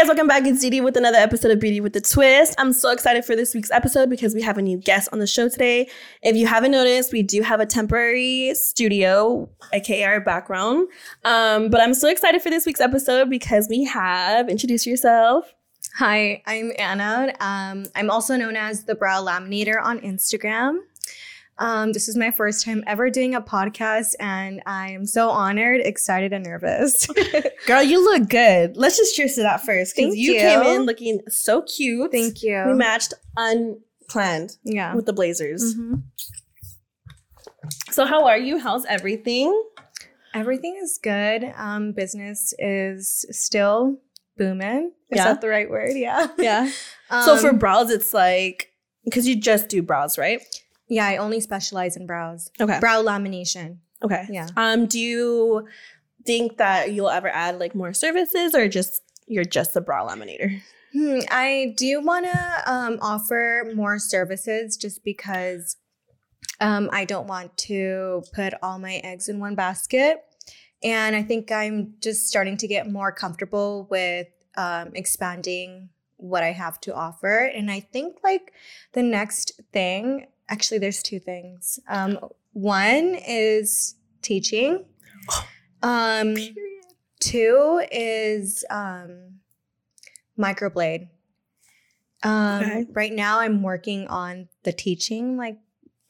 guys, welcome back. It's Didi with another episode of Beauty with the Twist. I'm so excited for this week's episode because we have a new guest on the show today. If you haven't noticed, we do have a temporary studio, aka our background. Um, but I'm so excited for this week's episode because we have introduce yourself. Hi, I'm Anna. Um, I'm also known as the Brow Laminator on Instagram. Um, this is my first time ever doing a podcast, and I am so honored, excited, and nervous. Girl, you look good. Let's just cheers to that first because you, you. came in looking so cute. Thank you. We matched unplanned yeah. with the blazers. Mhm. So, how are you? How's everything? Everything is good. Um, business is still booming. Is Yeah. that the right word? Yeah. Yeah. so, for Um, brows, it's like because you just do brows, right? Yeah, I only specialize in brows, Okay. brow lamination. Okay. Yeah. Um, do you think that you'll ever add like more services or just you're just a brow laminator? Hmm, I do want to um, offer more services just because um, I don't want to put all my eggs in one basket. And I think I'm just starting to get more comfortable with um, expanding what I have to offer. And I think like the next thing, actually, there's two things. Um, one is teaching. Um, two is um, microblade. Um, Okay. Right now, I'm working on the teaching, like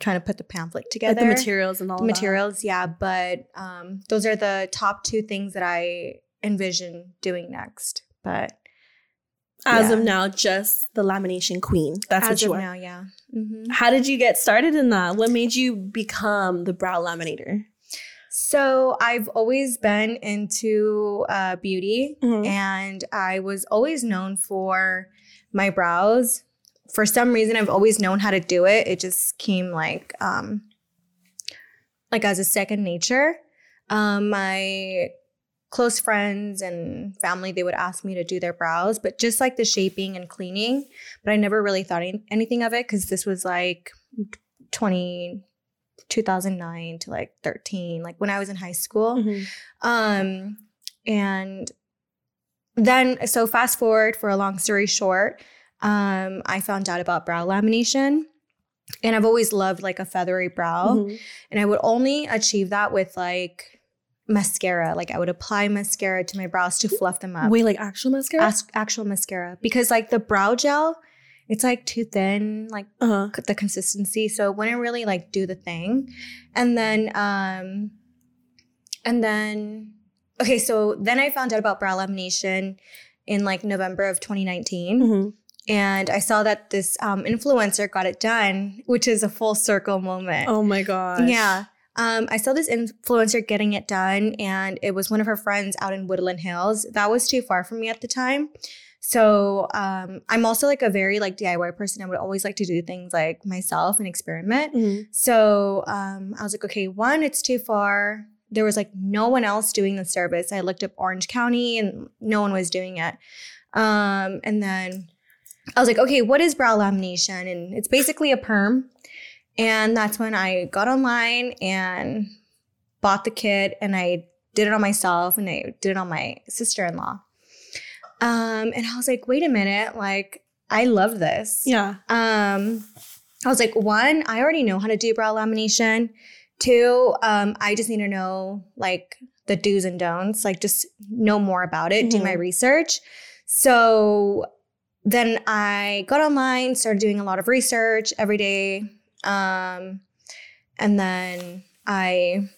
trying to put the pamphlet Like together. the materials and all The that. materials, yeah. But um, those are the top two things that I envision doing next. But As of now, just the lamination queen. That's as what you are. now, yeah. Mhm. How did you get started in that? What made you become the brow laminator? So I've always been into uh, beauty, Mhm. and I was always known for my brows. For some reason, I've always known how to do it. It just came like um, like as a second nature. Um, my close friends and family they would ask me to do their brows, but just like the shaping and cleaning. But I never really thought anything of it because this was like 20, 2009 to like 13, like when I was in high school. Mhm. Um, and then, so fast forward for a long story short, um, I found out about brow lamination. And I've always loved like a feathery brow. Mhm. And I would only achieve that with like mascara. Like I would apply mascara to my brows to fluff them up. Wait, like actual mascara? As- actual mascara. Because like the brow gel, it's like too thin, like uh-huh. the consistency so it wouldn't really like do the thing and then um and then okay so then i found out about brow lamination in like november of 2019 Mhm. and i saw that this um, influencer got it done which is a full circle moment Oh my gosh. yeah um, I saw this influencer getting it done, and it was one of her friends out in Woodland Hills. That was too far from me at the time. So um, I'm also like a very like DIY person. I would always like to do things like myself and experiment. Mhm. So um, I was like, okay, one, it's too far. There was like no one else doing the service. I looked up Orange County and no one was doing it. Um, and then I was like, okay, what is brow lamination? And it's basically a perm. And that's when I got online and bought the kit and I did it on myself and I did it on my sister in law. Um, and I was like, wait a minute, like, I love this. Yeah. Um, I was like, one, I already know how to do brow lamination. Two, um, I just need to know like the do's and don'ts, like just know more about it, do my Mhm. research. So then I got online, started doing a lot of research every day. Um, and then I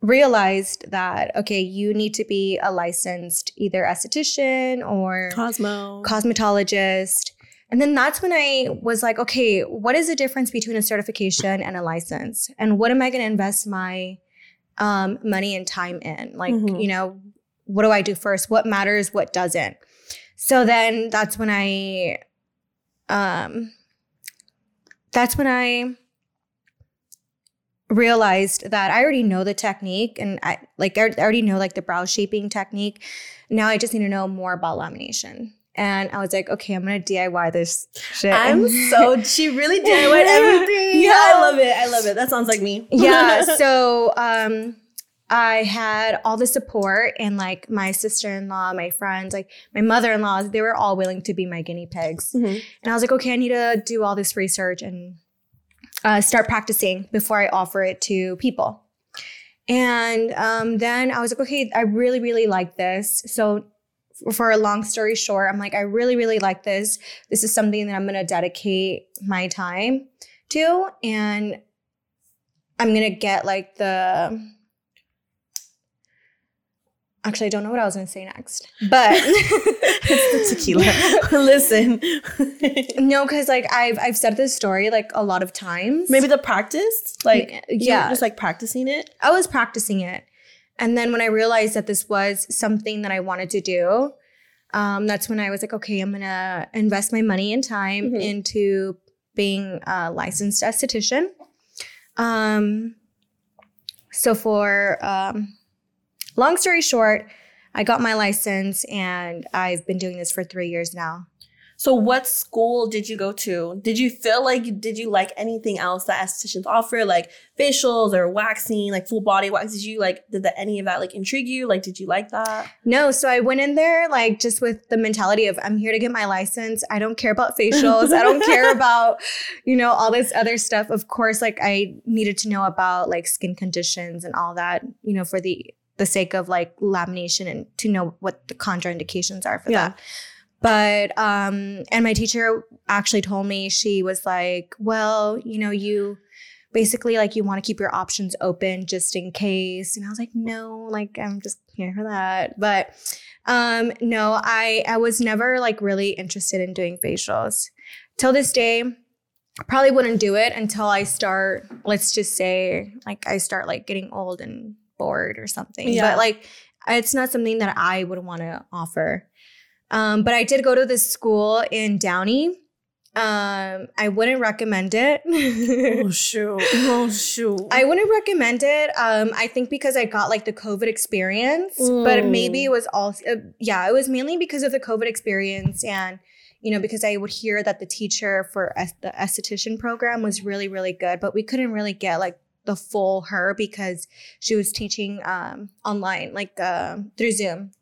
realized that, okay, you need to be a licensed either esthetician or Cosmo. cosmetologist. And then that's when I was like, okay, what is the difference between a certification and a license? And what am I going to invest my um, money and time in? Like, Mhm. you know, what do I do first? What matters? What doesn't? So then that's when I, um, that's when I realized that I already know the technique and I like I already know like the brow shaping technique. Now I just need to know more about lamination. And I was like, okay, I'm gonna DIY this shit. I'm so she really DIY everything. Yeah. I love it. I love it. That sounds like me. yeah. So um I had all the support and like my sister-in-law, my friends, like my mother-in-law, they were all willing to be my guinea pigs. Mhm. And I was like, okay, I need to do all this research and uh, start practicing before I offer it to people. And um, then I was like, okay, I really, really like this. So, f- for a long story short, I'm like, I really, really like this. This is something that I'm going to dedicate my time to. And I'm going to get like the. Actually, I don't know what I was going to say next. But. tequila. Listen. No, because like I've I've said this story like a lot of times. Maybe the practice? Like, Yeah. Just like practicing it? I was practicing it, and then when I realized that this was something that I wanted to do, um, that's when I was like, okay, I'm gonna invest my money and time Mhm. into being a licensed esthetician. Um, so for um, long story short, I got my license, and I've been doing this for three years now. So, what school did you go to? Did you feel like did you like anything else that estheticians offer, like facials or waxing, like full body wax? Did you like did that any of that like intrigue you? Like, did you like that? No, so I went in there like just with the mentality of I'm here to get my license. I don't care about facials. I don't care about, you know, all this other stuff. Of course, like I needed to know about like skin conditions and all that, you know, for the the sake of like lamination and to know what the contraindications are for Yeah. that. But um and my teacher actually told me she was like, "Well, you know, you basically like you want to keep your options open just in case." And I was like, "No, like I'm just here for that." But um no, I I was never like really interested in doing facials. Till this day, probably wouldn't do it until I start, let's just say, like I start like getting old and bored or something. Yeah. But like it's not something that I would want to offer. Um, but I did go to this school in Downey. Um, I wouldn't recommend it. Oh shoot! Oh shoot! I wouldn't recommend it. Um, I think because I got like the COVID experience, but Mm. maybe it was also uh, yeah, it was mainly because of the COVID experience and you know because I would hear that the teacher for es- the esthetician program was really really good, but we couldn't really get like the full her because she was teaching um online like um through Zoom.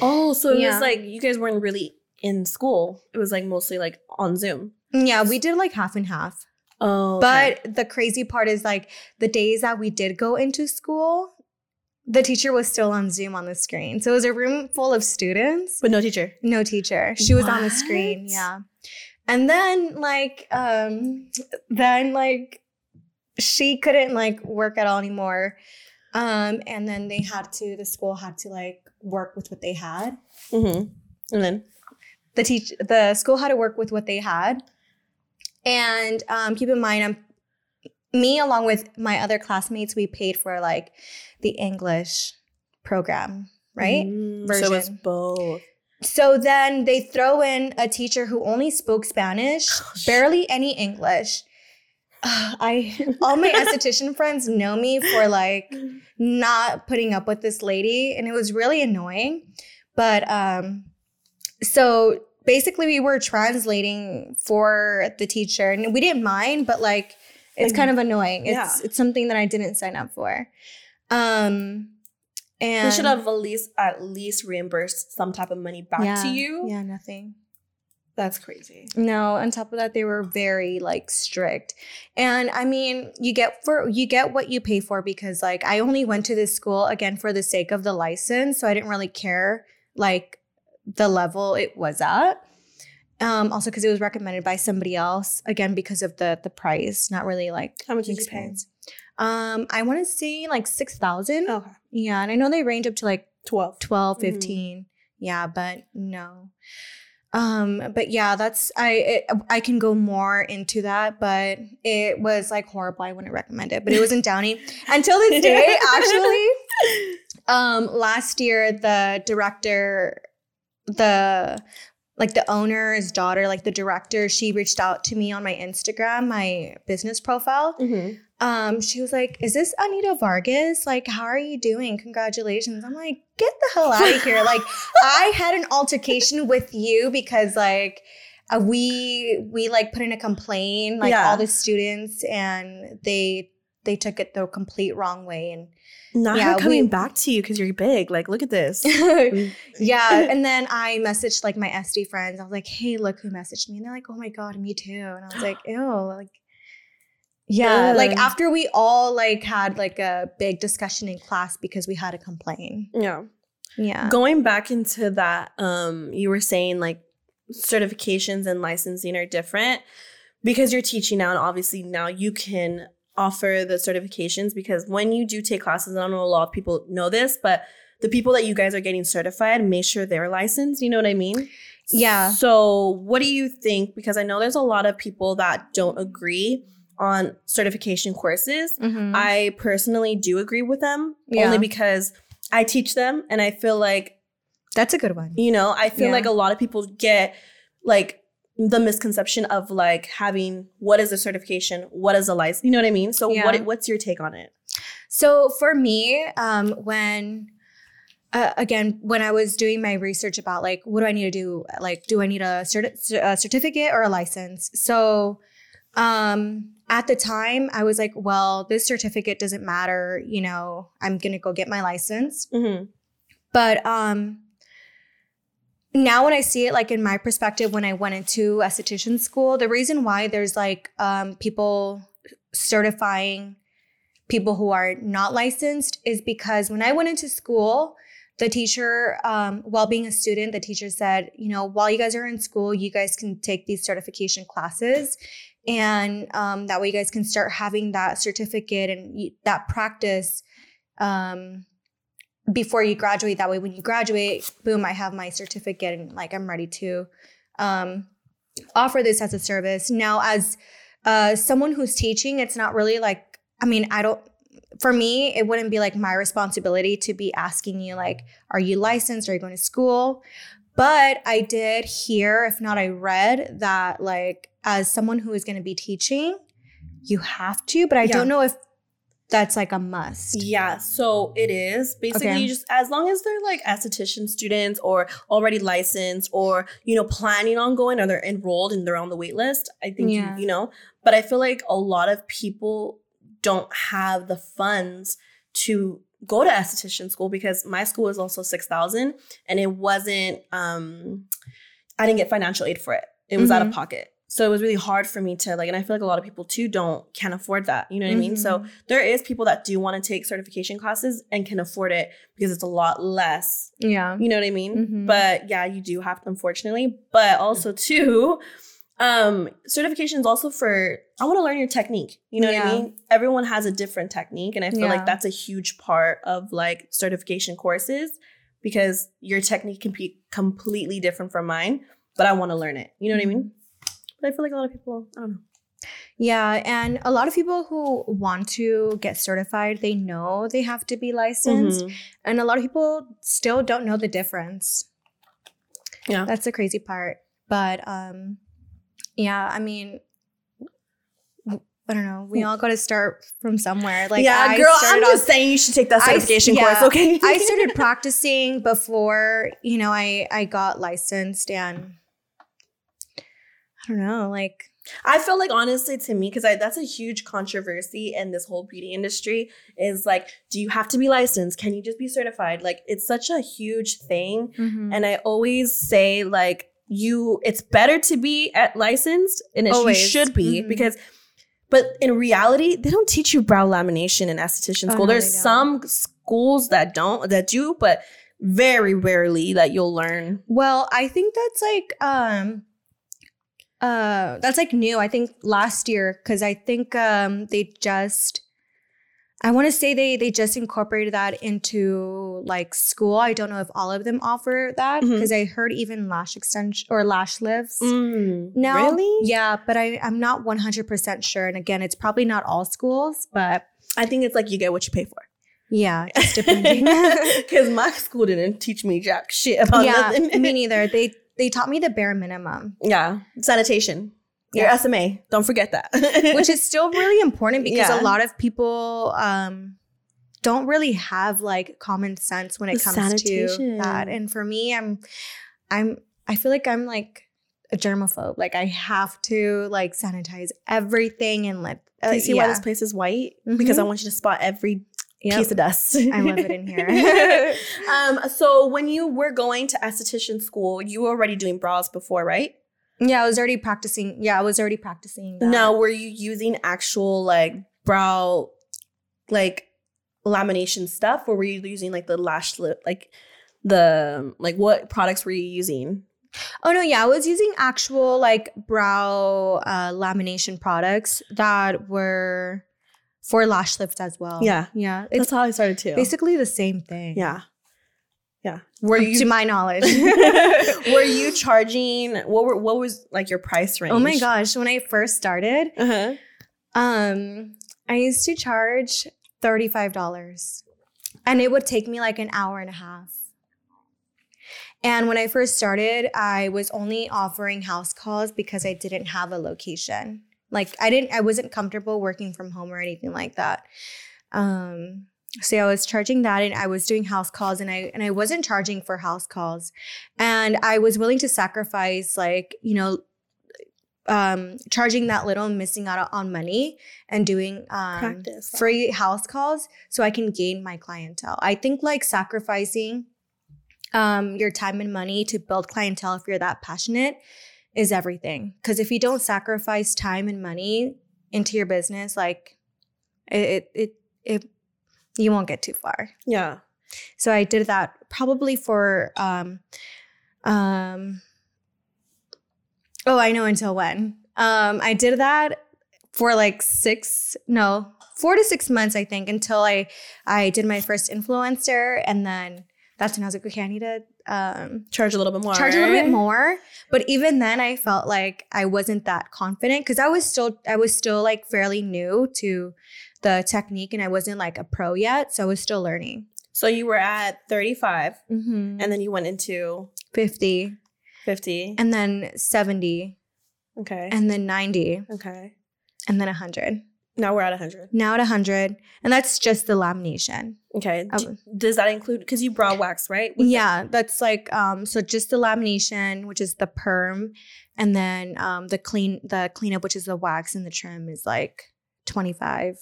oh, so it Yeah. was like you guys weren't really in school. It was like mostly like on Zoom. Yeah, we did like half and half. Oh, But the crazy part is like the days that we did go into school, the teacher was still on Zoom on the screen. So it was a room full of students, but no teacher. no teacher. She was on the screen, yeah. And then like um then like she couldn't like work at all anymore. Um and then they had to the school had to like work with what they had. Mm-hmm. And then the teach the school had to work with what they had and um, keep in mind i'm me along with my other classmates we paid for like the english program right Mm, so it's Version. both. so then they throw in a teacher who only spoke spanish barely any english i all my esthetician friends know me for like not putting up with this lady and it was really annoying. But um so basically we were translating for the teacher and we didn't mind but like it's Like, kind of annoying. It's yeah. it's something that i didn't sign up for. Um and They should have at least at least reimbursed some type of money back yeah, to you. yeah nothing That's crazy. No, on top of that, they were very like strict. And I mean, you get for you get what you pay for because like I only went to this school again for the sake of the license. So I didn't really care like the level it was at. Um, also because it was recommended by somebody else, again, because of the the price, not really like How much the did you pay? Um, I want to say like six thousand. Okay. Yeah, and I know they range up to like 12. 12 Mhm. 15 yeah but no um but yeah that's i it, i can go more into that but it was like horrible. I wouldn't recommend it but it was in downey until this day actually um last year the director the like the owner's daughter like the director she reached out to me on my instagram my business profile Mhm. um, she was like, "Is this Anita Vargas? Like, how are you doing? Congratulations!" I'm like, "Get the hell out of here!" like, I had an altercation with you because like uh, we we like put in a complaint, like Yeah. all the students, and they they took it the complete wrong way and not Yeah, coming we- back to you because you're big. Like, look at this. yeah and then i messaged like my sd friends i was like hey look who messaged me and they're like oh my god me too and i was like ew like yeah like after we all like had like a big discussion in class because we had to complain yeah. yeah Going back into that, um, you were saying like certifications and licensing are different because you're teaching now, and obviously now you can offer the certifications because when you do take classes, I don't know a lot of people know this, but the people that you guys are getting certified, make sure they're licensed. You know what I mean? Yeah. So, what do you think? Because I know there's a lot of people that don't agree on certification courses. Mhm. I personally do agree with them Yeah. only because I teach them and I feel like, that's a good one you know, I feel Yeah. like a lot of people get like the misconception of like having what is a certification, what is a license, you know what I mean? So Yeah. what what's your take on it? So for me, um, when uh, again, when I was doing my research about like what do I need to do, like do I need a, certi- a certificate or a license? So um, at the time, I was like, well, this certificate doesn't matter. You know, I'm gonna go get my license. Mm-hmm. But um, now when I see it, like in my perspective, when I went into esthetician school, the reason why there's like um, people certifying people who are not licensed is because when I went into school, the teacher, um, while being a student, the teacher said, you know, while you guys are in school, you guys can take these certification classes. And um, that way you guys can start having that certificate and that practice um, before you graduate. That way, when you graduate, boom, I have my certificate and like I'm ready to um, offer this as a service. Now, as uh, someone who's teaching, it's not really like, I mean, I don't, for me, it wouldn't be like my responsibility to be asking you, like, are you licensed? Are you going to school? But I did hear, if not, I read that, like, as someone who is going to be teaching, you have to, but I Yeah. don't know if that's like a must. Yeah, so it is basically Okay. just as long as they're like esthetician students or already licensed or you know planning on going or they're enrolled and they're on the wait list. I think Yeah. you, you know, but I feel like a lot of people don't have the funds to go to esthetician school because my school is also six thousand and it wasn't. um I didn't get financial aid for it. It was out of Mhm. pocket. So it was really hard for me to like, and I feel like a lot of people too don't can't afford that. You know what I mean? So Mhm. there is people that do want to take certification classes and can afford it because it's a lot less. yeah. You know what I mean? Mhm. But yeah, you do have to, unfortunately. But also too, um, certification is also for I want to learn your technique. You know what I mean? Everyone has a different technique, and I feel Yeah. like that's a huge part of like certification courses because your technique can be completely different from mine. But I want to learn it. You know what I mean? But I feel like a lot of people, I don't know. Yeah, and a lot of people who want to get certified, they know they have to be licensed, Mhm. and a lot of people still don't know the difference. Yeah. That's the crazy part. But um yeah, I mean I don't know. We all got to start from somewhere. Like yeah, I girl, I'm just off- saying you should take that I- certification yeah, course, okay? I started practicing before, you know, I I got licensed and I don't know, like I feel like honestly to me, because that's a huge controversy in this whole beauty industry, is like, do you have to be licensed? Can you just be certified? Like, it's such a huge thing. Mm-hmm. And I always say, like, you, it's better to be at licensed, and it, you Always. should be Mhm. because. But in reality, they don't teach you brow lamination in esthetician Oh, school. no, There's some schools that don't that do, but very rarely that you'll learn. Well, I think that's like um uh that's like new. I think last year cuz I think um they just I want to say they they just incorporated that into like school. I don't know if all of them offer that because I heard even lash extension or lash lifts. Mm, Now, really? Yeah, but I I'm not 100% sure and again, it's probably not all schools, but I think it's like you get what you pay for. yeah, just depending. Because my school didn't teach me jack shit about yeah, nothing. me neither. They they taught me the bare minimum. yeah, sanitation. Your Yeah. SMA. Don't forget that. which is still really important because Yeah. a lot of people um don't really have like common sense when it The comes sanitation. to that and for me i'm i'm i feel like i'm like a germaphobe. Like I have to like sanitize everything and let. Do Uh, you see why this place is white? Because I want you to spot every Yep. piece of dust. I love it in here. um, so when you were going to esthetician school, you were already doing brows before, right? yeah, I was already practicing. Yeah, I was already practicing. That. Now, were you using actual like brow, like lamination stuff, or were you using like the lash lift, like the like what products were you using? Oh no, yeah, I was using actual like brow uh, lamination products that were for lash lift as well. Yeah. yeah, That's it's how I started too. basically the same thing. yeah, yeah. Were to my knowledge. were you charging? What were what was like your price range? oh my gosh, when I first started, Uh huh. um, I used to charge thirty five dollars, and it would take me like an hour and a half. And when I first started, I was only offering house calls because I didn't have a location. Like I didn't I wasn't comfortable working from home or anything like that. Um so I was charging that and I was doing house calls and I and I wasn't charging for house calls. And I was willing to sacrifice like, you know, um charging that little and missing out on money and doing um Practice. free house calls so I can gain my clientele. I think like sacrificing um, your time and money to build clientele if you're that passionate is everything. Because if you don't sacrifice time and money into your business, like it, it, it, it you won't get too far. Yeah. So I did that probably for um um oh I know until when. Um I did that for like 6 no 4 to 6 months I think until I I did my first influencer and then that's when I was like okay I need to um Charge a little bit more. charge a little bit more but even then i felt like i wasn't that confident because i was still i was still like fairly new to the technique and i wasn't like a pro yet so i was still learning So you were at 35 mm-hmm. and then you went into 50 50. and then 70 okay. and then 90 okay. and then 100 Now we're at 100. now at 100 and that's just the lamination Okay. I D- w- does that include because you brow wax, right? With yeah that's like um so just the lamination which is the perm and then um the clean the cleanup which is the wax and the trim is like 25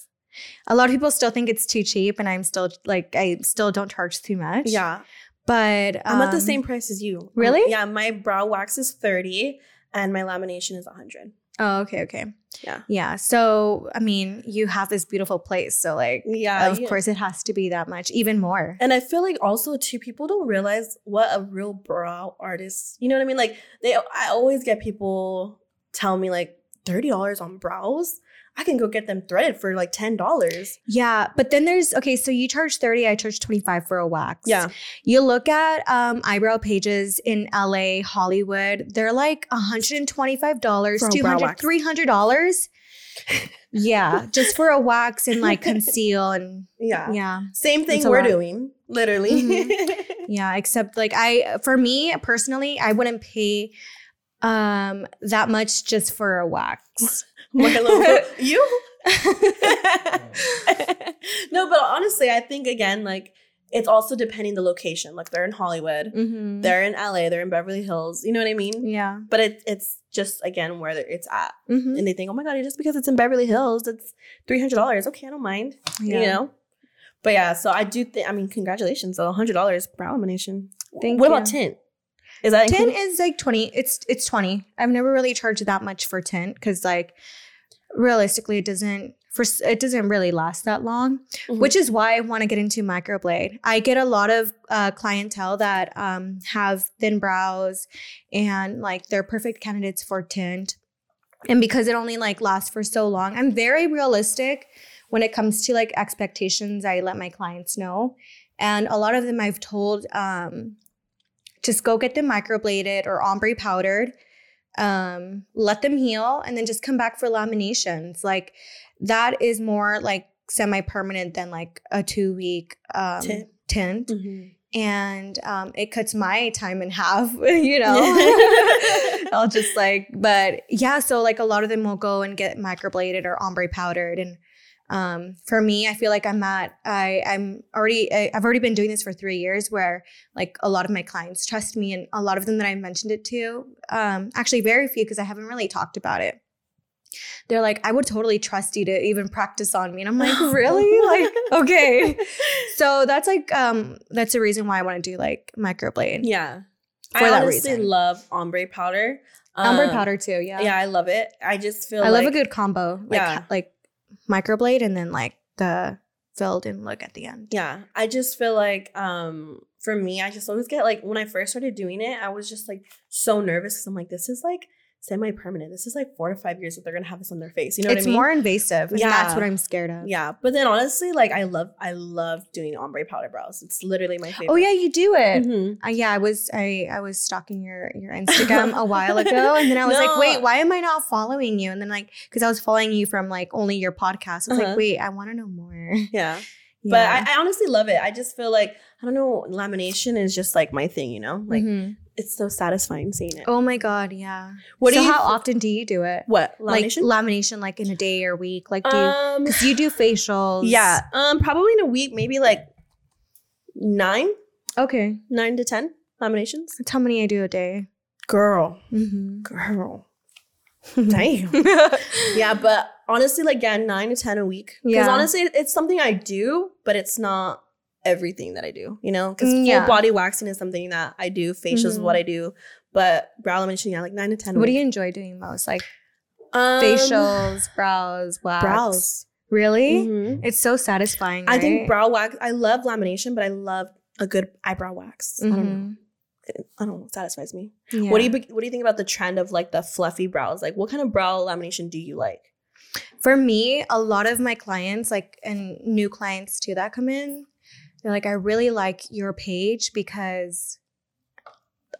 a lot of people still think it's too cheap and i'm still like i still don't charge too much yeah. but I'm at the um, same price as you. really? Yeah. My brow wax is 30 and my lamination is 100. Oh okay okay Yeah. yeah so i mean you have this beautiful place so like Yeah. of yeah. course it has to be that much even more And I feel like also too people don't realize what a real brow artist. You know what I mean? Like they, I always get people tell me like thirty dollars on brows. I can go get them threaded for like ten dollars. yeah but then there's okay so you charge 30 i charge 25 for a wax Yeah, You look at um, eyebrow pages in LA, Hollywood, they're like $125, For a brow 200, wax. $300. yeah, just for a wax and like conceal and yeah, yeah. Same thing we're lot. doing, literally. Mhm. Yeah, except like I for me personally, I wouldn't pay um that much just for a wax. Little- you? no, but honestly, I think again, like it's also depending the location. Like they're in Hollywood, Mhm. they're in LA, they're in Beverly Hills. You know what I mean? Yeah. But it, it's just again where it's at, Mhm. and they think, oh my god, just because it's in Beverly Hills, it's three hundred dollars. Okay, I don't mind. Yeah. You know. But yeah, so I do think. I mean, congratulations, though, hundred dollars brow lamination. Thank you. what you. about tint? Is that Tint included? is like 20. It's it's 20. I've never really charged that much for tint cuz like realistically it doesn't for it doesn't really last that long, Mhm. which is why I want to get into microblade. I get a lot of uh, clientele that um, have thin brows and like they're perfect candidates for tint. And because it only like lasts for so long, I'm very realistic when it comes to like expectations. I let my clients know, and a lot of them I've told um, just go get them microbladed or ombre powdered um let them heal and then just come back for laminations like that is more like semi-permanent than like a two week um Tint. tint, Mhm. and um it cuts my time in half you know i'll just like but yeah so like a lot of them will go and get microbladed or ombre powdered and um, for me, I feel like I'm at I I'm already I, I've already been doing this for three years, where like a lot of my clients trust me, and a lot of them that I mentioned it to, um, actually very few because I haven't really talked about it. They're like, I would totally trust you to even practice on me, and I'm like, really? like, okay. So that's like um that's the reason why I want to do like microblade. Yeah. For I that honestly reason. love ombre powder. Ombre Um, powder too. Yeah. Yeah, I love it. I just feel I like love a good combo. Like Yeah. like microblade and then like the filled in look at the end. Yeah, I just feel like um for me, I just always get like when I first started doing it, I was just like so nervous because I'm like, this is like semi-permanent. This is like four to five years that they're gonna have this on their face. You know it's what I mean? more invasive. Yeah, that's what I'm scared of. yeah, but then honestly, like I love I love doing ombre powder brows. It's literally my favorite. Oh yeah, you do it. Mhm. Uh, yeah, I was I I was stalking your your Instagram a while ago, and then I was No. like, wait, why am I not following you? And then like, because I was following you from like only your podcast, I was Uh-huh. like, wait, I want to know more. Yeah. But I, I honestly love it. I just feel like I don't know, lamination is just like my thing, you know? Like Mhm. It's so satisfying seeing it. oh my god, yeah. what so do you how often do you do it? what? Like Lamination? lamination, like in a day or week? Like do you? um Because you do facials. yeah. Um probably in a week, maybe like nine, Okay. nine to ten laminations. That's how many I do a day. Girl. Mm-hmm. Girl. Damn. yeah, but honestly, like yeah, nine to ten a week. Because Yeah. honestly, it's something I do, but it's not everything that I do. You know, because Mm, full body waxing is something that I do. Facials is Mhm. what I do, but brow lamination, yeah, like nine to ten. a What do you enjoy doing most? Like Um, facials, brows, wax. brows. Really? Mhm. It's so satisfying. I think brow wax. I love lamination, but I love a good eyebrow wax. I don't know. Mhm. I don't know. It satisfies me. Yeah. What do you What do you think about the trend of like the fluffy brows? Like, what kind of brow lamination do you like? For me, a lot of my clients, like, and new clients too that come in, they're like, I really like your page because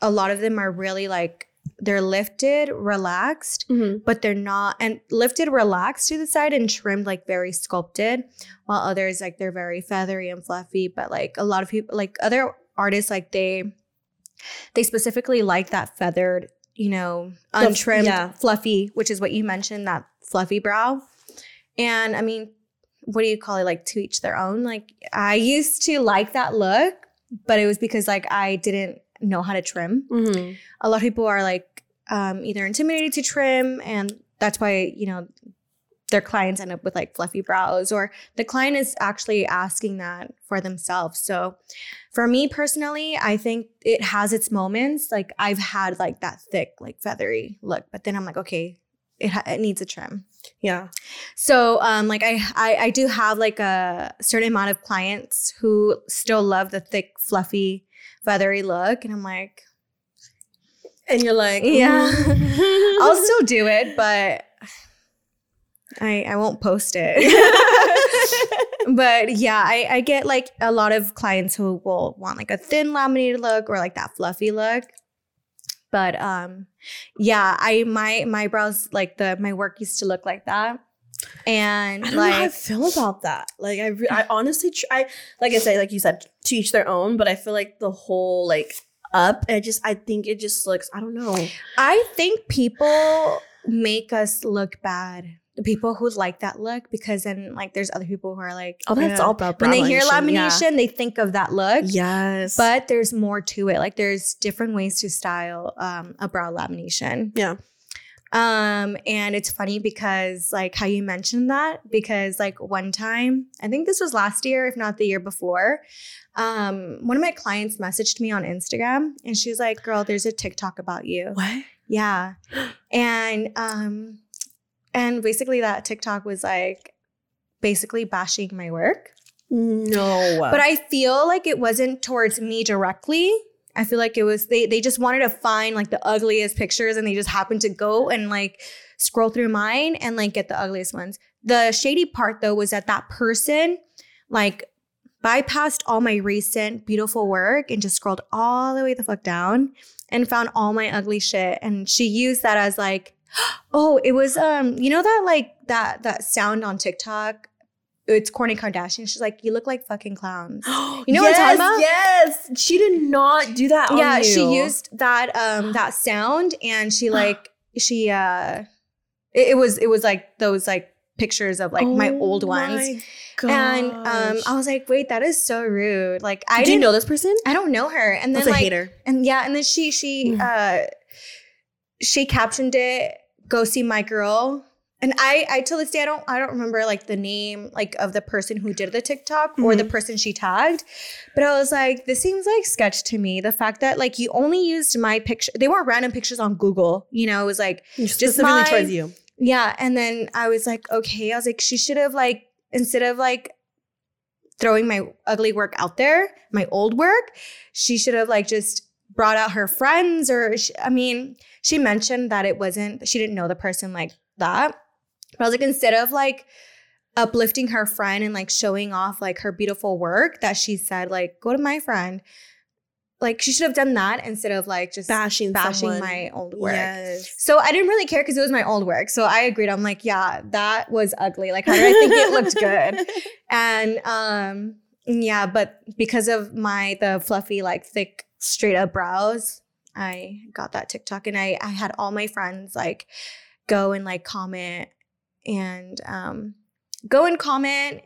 a lot of them are really like, they're lifted, relaxed, mm-hmm. but they're not, and lifted, relaxed to the side and trimmed, like very sculpted, while others, like, they're very feathery and fluffy. But like a lot of people, like other artists, like, they, they specifically like that feathered, you know, untrimmed, yeah. fluffy, which is what you mentioned, that fluffy brow. And I mean, what do you call it? Like to each their own. Like I used to like that look, but it was because like I didn't know how to trim. Mm-hmm. A lot of people are like um, either intimidated to trim, and that's why you know their clients end up with like fluffy brows, or the client is actually asking that for themselves. So for me personally, I think it has its moments. Like I've had like that thick, like feathery look, but then I'm like, okay, it, ha- it needs a trim. Yeah. So um like I, I I do have like a certain amount of clients who still love the thick, fluffy, feathery look. And I'm like, And you're like, Yeah. mm. I'll still do it, but I I won't post it. but yeah, I, I get like a lot of clients who will want like a thin laminated look or like that fluffy look. But um yeah, I my my brows like the my work used to look like that. And I how I like feel about that. Like I, re- I honestly try. Like I say, like you said, to each their own. But I feel like the whole like up. I just, I think it just looks. I don't know. I think people make us look bad. The people who like that look, because then like there's other people who are like, Oh, that's all about when they hear lamination, lamination, they think of that look. Yes, But there's more to it. Like there's different ways to style um, a brow lamination. Yeah. Um, and it's funny because like how you mentioned that, because like one time, I think this was last year, if not the year before, um, one of my clients messaged me on Instagram and she was like, Girl, there's a TikTok about you. what? Yeah. And um and basically that TikTok was like basically bashing my work. No, But I feel like it wasn't towards me directly. I feel like it was they they just wanted to find like the ugliest pictures and they just happened to go and like scroll through mine and like get the ugliest ones. The shady part though was that that person like bypassed all my recent beautiful work and just scrolled all the way the fuck down and found all my ugly shit and she used that as like oh it was um you know that like that that sound on TikTok it's Kourtney Kardashian she's like you look like fucking clowns you know what I'm talking about? Yes, she did not do that. on yeah she used that um that sound and she like she uh it, it was it was like those like pictures of like my old Oh ones. my And um. I was like, wait, that is so rude. Like, I you didn't know this person? I don't know her. And then That's like, hater. and yeah, and then she she Mm. uh she captioned it, "Go see my girl." And I I till this day I don't I don't remember like the name like of the person who did the TikTok or Mm-hmm. the person she tagged, but I was like, this seems like sketch to me. The fact that like you only used my picture, they weren't random pictures on Google. You know, it was like Specifically mine. towards you. yeah, and then I was like, okay. I was like, she should have like instead of like throwing my ugly work out there, my old work, she should have like just brought out her friends or she, I mean, she mentioned that it wasn't she didn't know the person like that. But I was like instead of like uplifting her friend and like showing off like her beautiful work that she said like go to my friend. Like she should have done that instead of like just Bashing bashing someone. my old work. Yes. So I didn't really care because it was my old work. So I agreed. I'm like, yeah, that was ugly. Like, how did I think it looked good? And um, yeah, but because of my the fluffy, like thick, straight up brows, I got that TikTok, and I I had all my friends like go and like comment and um go and comment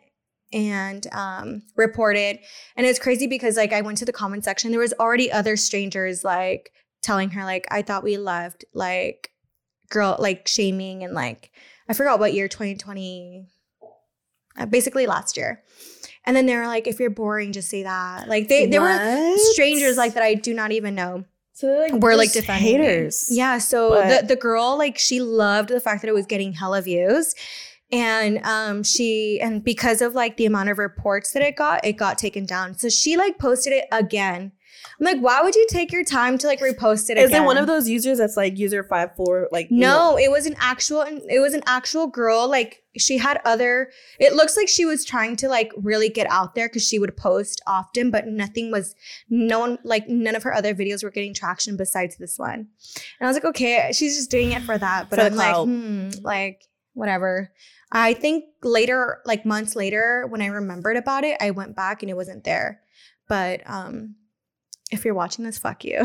and um report it. And it's crazy because like i went to the comment section. There was already other strangers like telling her like i thought we left like girl like shaming and like i forgot what year 2020 uh, basically last year. And then they were like if you're boring just say that. Like they they were strangers like that i do not even know So they're like were like defending me. haters. Yeah, so But- the the girl like she loved the fact that it was getting hella views. And um she and because of like the amount of reports that it got, it got taken down. So she like posted it again. I'm like, why would you take your time to like repost it Is again? Is it one of those users that's like user five four like you No, know- it was an actual it was an actual girl. Like she had other it looks like she was trying to like really get out there because she would post often, but nothing was no one like none of her other videos were getting traction besides this one. And I was like, okay, she's just doing it for that. But For I'm like, hmm, like whatever. I think later, like months later, when I remembered about it, I went back and it wasn't there. But um if you're watching this, fuck you.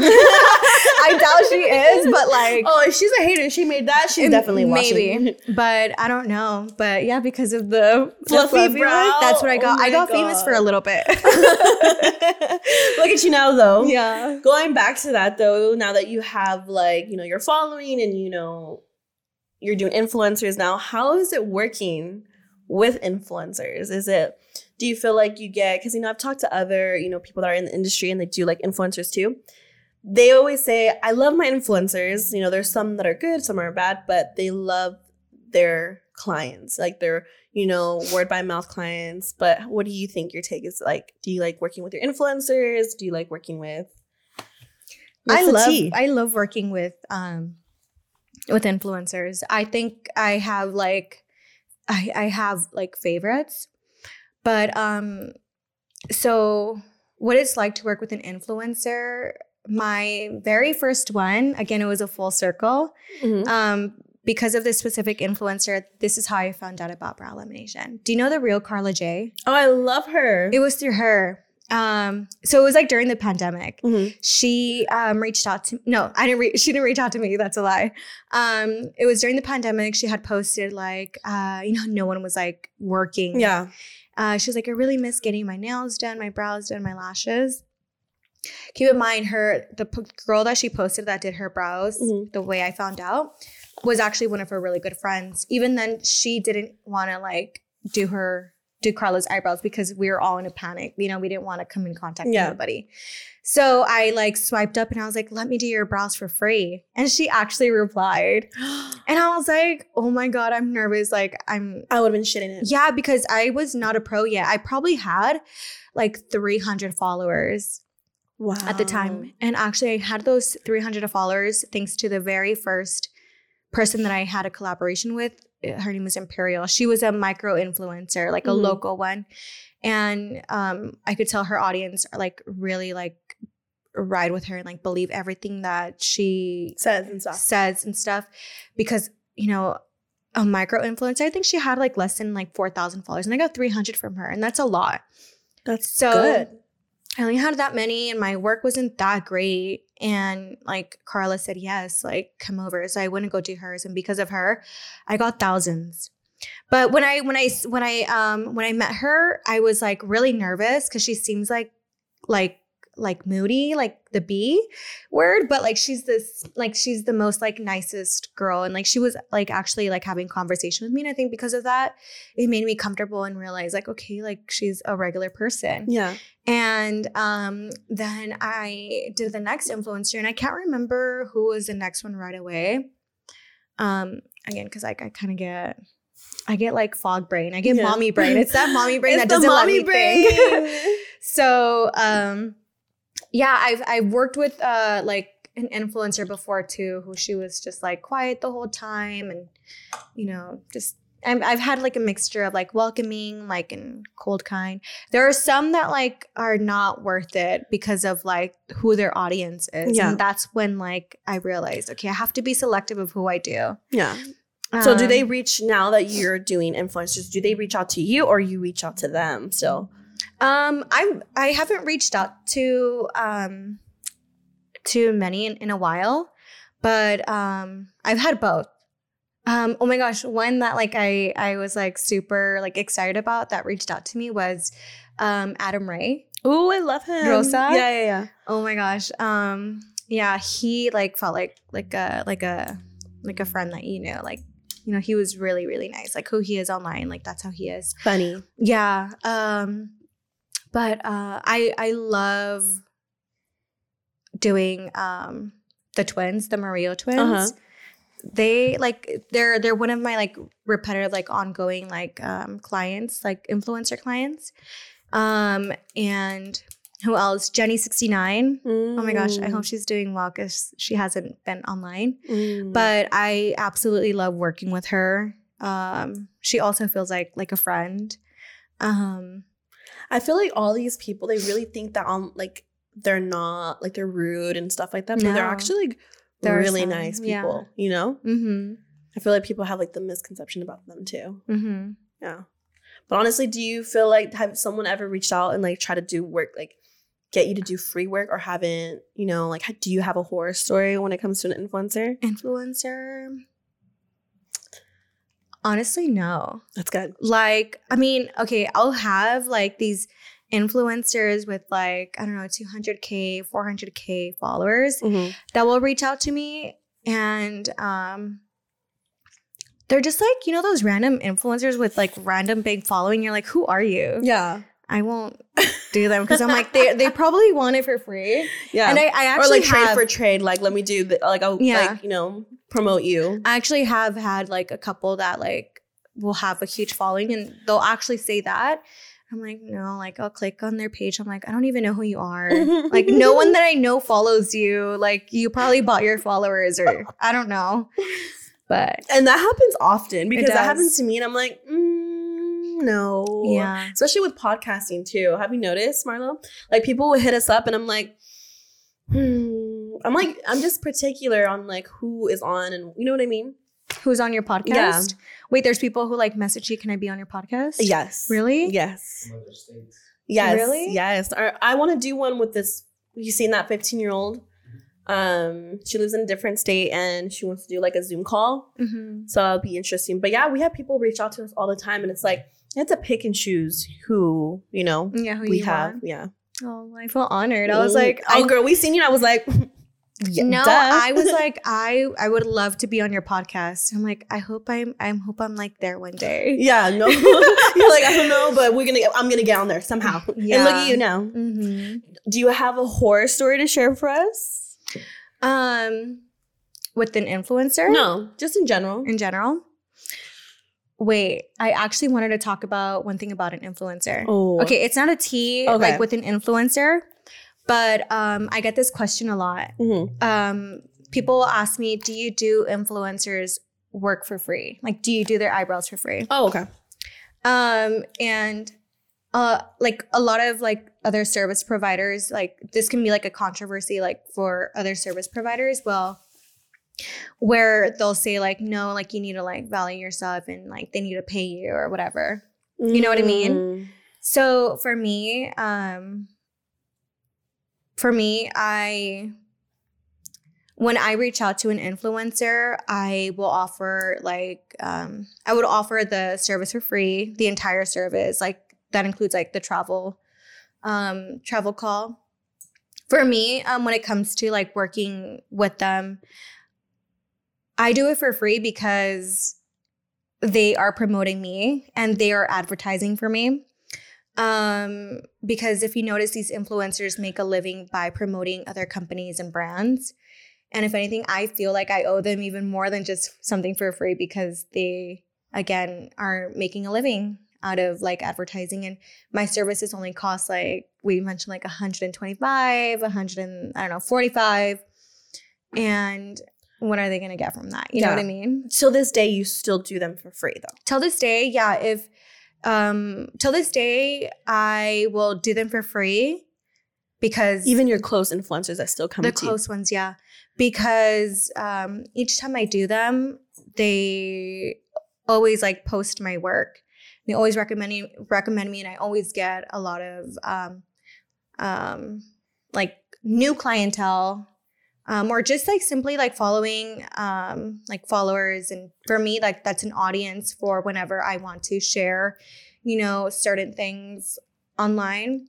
I doubt she is, but like Oh, if she's a hater, she made that. She's Mm, definitely watching. maybe. but I don't know. But yeah, because of the Fluffy look, brow? that's what I Oh got. I my got famous for a little bit. Look at you now, though. yeah. Going back to that, though, now that you have like you know your following and you know you're doing influencers now, how is it working with influencers? Is it do you feel like you get because you know I've talked to other you know people that are in the industry and they do like influencers too. They always say, "I love my influencers." You know, there's some that are good, some are bad, but they love their clients, like their you know word by mouth clients. But what do you think your take is like? Do you like working with your influencers? Do you like working with? I love tea? I love working with um with influencers. I think I have like I I have like favorites. But um so what it's like to work with an influencer, my very first one, again it was a full circle. Mhm. Um because of this specific influencer, this is how I found out about brow lamination. Do you know the real Carla J? Oh, I love her. It was through her. Um, so it was like during the pandemic Mhm. she um reached out to no i didn't re- she didn't reach out to me that's a lie um it was during the pandemic she had posted like uh you know no one was like working Yeah. Uh she was like i really miss getting my nails done my brows done my lashes keep in mind her the p- girl that she posted that did her brows Mhm. the way i found out was actually one of her really good friends even then she didn't want to like do her do carla's eyebrows because we were all in a panic you know we didn't want to come in contact with Yeah. anybody so i like swiped up and i was like let me do your brows for free and she actually replied and i was like oh my god i'm nervous like i'm I would have been shitting it. yeah because i was not a pro yet i probably had like 300 followers Wow. at the time. And actually, I had those 300 followers thanks to the very first person that I had a collaboration with. Her name was Imperial. She was a micro influencer, like a Mhm. local one. And um, I could tell her audience like really like ride with her and like believe everything that she Says and stuff. says and stuff because, you know, a micro influencer, I think she had like less than like 4,000 followers and I got 300 from her. And that's a lot. That's So good. I only had that many and my work wasn't that great. And like Carla said, yes, like come over. So I wouldn't go do hers. And because of her, I got thousands. but when I when I when I um when I met her, I was like really nervous because she seems like like like moody, like the B word, but like she's this like she's the most like nicest girl. And like she was like actually like having conversation with me. And I think because of that, it made me comfortable and realize like, okay, like she's a regular person. Yeah. And um then I did the next influencer and I can't remember who was the next one right away. Um again, because like I kind of get I get like fog brain. I get Yeah. mommy brain. It's that mommy brain It's that doesn't let mommy me think. so um yeah i've i've worked with uh like an influencer before too who she was just like quiet the whole time and you know just I'm, I've had like a mixture of like welcoming like and cold kind there are some that like are not worth it because of like who their audience is Yeah. and that's when like i realized okay i have to be selective of who i do yeah. So do Um, they reach now that you're doing influencers? Do they reach out to you or you reach out to them still? Um, I I haven't reached out to um to many in, in a while, but um I've had both. Um, oh my gosh, one that like I I was like super like excited about that reached out to me was um Adam Ray. Oh, I love him. Rosa? Yeah, yeah, yeah. Oh my gosh. Um, yeah, he like felt like like a like a like a friend that you know, like you know, he was really really nice. Like who he is online, like that's how he is. Funny. Yeah. Um but uh I I love doing um the twins, the Mario twins. Uh-huh. They like they're they're one of my like repetitive like ongoing like um clients, like influencer clients. Um and who else? Jenny 69. Oh my gosh, I hope she's doing well cuz she hasn't been online Mm. but I absolutely love working with her. Um, she also feels like like a friend. Um, I feel like all these people, they really think that on like they're not like they're rude and stuff like that, but they're actually like There really some, nice yeah. people. You know, mm-hmm, I feel like people have like the misconception about them too. mm-hmm. Yeah, but honestly, do you feel like have someone ever reached out and like try to do work like get you to do free work or haven't? You know, like do you have a horror story when it comes to an influencer? Influencer. Honestly, no. That's good. Like, I mean, okay, I'll have like these influencers with like, I don't know, 200K, 400K followers that will reach out to me and um they're just like, you know, those random influencers with like random big following. You're like, who are you? Yeah, I won't do them because I'm like, they they probably want it for free. yeah. And I, I or actually like trade have, for trade. Like let me do the, like I'll Yeah. like you know promote you. I actually have had like a couple that like will have a huge following and they'll actually say that. I'm like, no, like I'll click on their page. I'm like, I don't even know who you are. like no one that I know follows you. Like you probably bought your followers or I don't know. But And that happens often because that happens to me, and I'm like, mm, no. yeah. Especially with podcasting too. Have you noticed, Marlo? Like people will hit us up, and I'm like, hmm. I'm like, I'm just particular on like who is on, and you know what I mean? Who's on your podcast? Yeah. Wait, there's people who like message you, can I be on your podcast? Yes. Really? Yes. From other. Yes. Really? Yes. Or I want to do one with this. You seen that 15 year old? Um, she lives in a different state and she wants to do like a Zoom call. Mm-hmm. So it'll be interesting. But yeah, we have people reach out to us all the time, and it's like you a pick and choose who you know Yeah, who we you have. want. Yeah. Oh, I feel honored. I was like, oh I, girl, we seen you. and I was like, yeah, no. I was like, I I would love to be on your podcast. I'm like, I hope I'm I hope I'm like there one day. yeah, no. You're like, I don't know, but we're gonna. I'm gonna get on there somehow. And look at you now. Mm-hmm. Do you have a horror story to share for us? Um, with an influencer, No, just in general. in general. Wait, I actually wanted to talk about one thing about an influencer. Oh, Okay, it's not a tea Okay. like with an influencer, but um, I get this question a lot. Mhm. Um, people ask me, "Do you do influencers work for free? Like, do you do their eyebrows for free?" Oh, okay. Um, and uh, like a lot of like other service providers, like this can be like a controversy, like for other service providers. Well, where they'll say like, no, like you need to like value yourself and like they need to pay you or whatever. You know what I mean? Mm. So for me, um, for me, I when I reach out to an influencer, I will offer like um, I would offer the service for free, the entire service. Like that includes like the travel, um, travel call. For me, um, when it comes to like working with them, I do it for free because they are promoting me and they are advertising for me. Um, because if you notice, these influencers make a living by promoting other companies and brands. And if anything, I feel like I owe them even more than just something for free because they, again, are making a living out of like advertising. And my services only cost like, we mentioned like 125, 100 and I don't know, 45. And what are they going to get from that? You know what I mean? Till this day, you still do them for free though. till this day, yeah, if um till this day I will do them for free because Even your close influencers that still come the close ones, yeah. Because um each time I do them, they always like post my work. They always recommend me, recommend me and I always get a lot of um um like new clientele um, or just like simply like following um, like followers and for me like that's an audience for whenever i want to share you know certain things online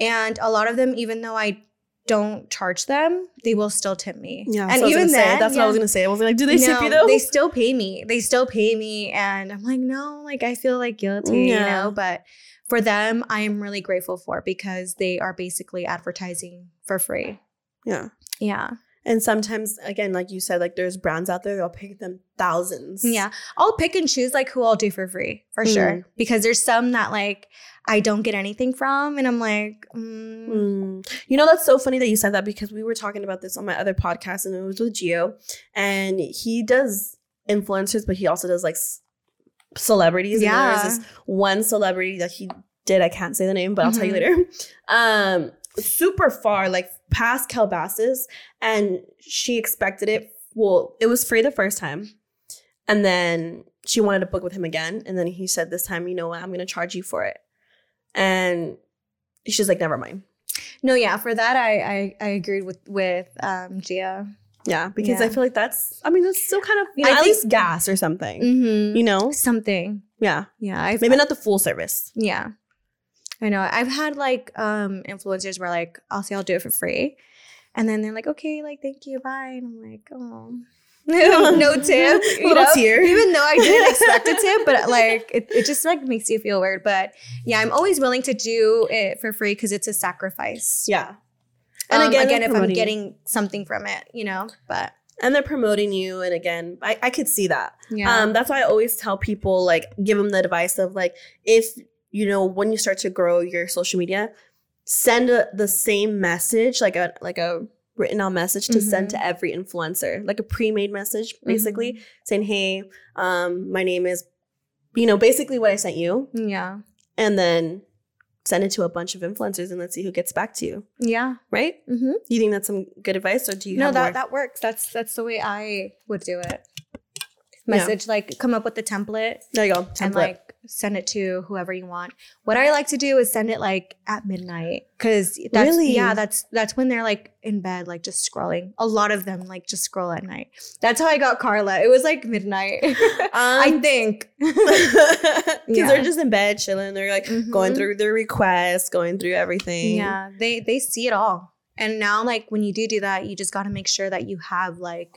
and a lot of them even though i don't charge them they will still tip me. Yeah, and that's what I was even then that's what I was gonna say. I was like, do they tip No, you though? They still pay me. They still pay me. And I'm like, no, like I feel like guilty, you know? But for them, I am really grateful for because they are basically advertising for free. yeah. Yeah. And sometimes, again, like you said, like there's brands out there, they'll pay them thousands. Yeah. I'll pick and choose like who I'll do for free for Mm. sure. Because there's some that like I don't get anything from. And I'm like, mm, Mm. You know, that's so funny that you said that because we were talking about this on my other podcast and it was with Gio. And he does influencers, but he also does like s- celebrities. And there was this one celebrity that he did, I can't say the name, but I'll tell you Mhm. later. Um, super far, like past Calabasas. And she expected it. Well, it was free the first time. And then she wanted to book with him again. And then he said, This time, you know what? I'm going to charge you for it. And she's like, Never mind. no, yeah, for that I I, I agreed with with um Gia. Yeah, because I feel like that's, I mean, that's still kind of, Yeah, I at think- least gas or something, Mm-hmm. you know? Something. Yeah. Yeah. I've, Maybe not the full service. Yeah. I know. I've had like um influencers where like I'll say I'll do it for free. And then they're like, okay, like thank you, bye. And I'm like, oh no tip. You Little know? tear. Even though I didn't expect a tip, but like it, it just like makes you feel weird. But yeah, I'm always willing to do it for free because it's a sacrifice. Yeah. And And again, again, if I'm you. getting something from it, you know. But And they're promoting you. And again, I, I could see that. yeah. Um, that's why I always tell people, like, give them the advice of, like, if, you know, when you start to grow your social media, send a, the same message, like a, like a, written out message to send Mm-hmm. to every influencer like a pre-made message basically saying hey um my name is you know basically what i sent you yeah. and then send it to a bunch of influencers and let's see who gets back to you. Yeah. Right? Mm-hmm. You think that's some good advice, or do you No, that more? that works. That's that's the way I would do it. Yeah. Message like come up with the template there you go. and Template. like send it to whoever you want. What I like to do is send it like at midnight because that's Really? yeah that's that's when they're like in bed like just scrolling. A lot of them like just scroll at night. That's how I got Carla. It was like midnight. I Um, think. because Yeah. they're just in bed chilling. They're like going Mhm. through their requests, going through everything. Yeah, they they see it all. And now like when you do do that, you just got to make sure that you have like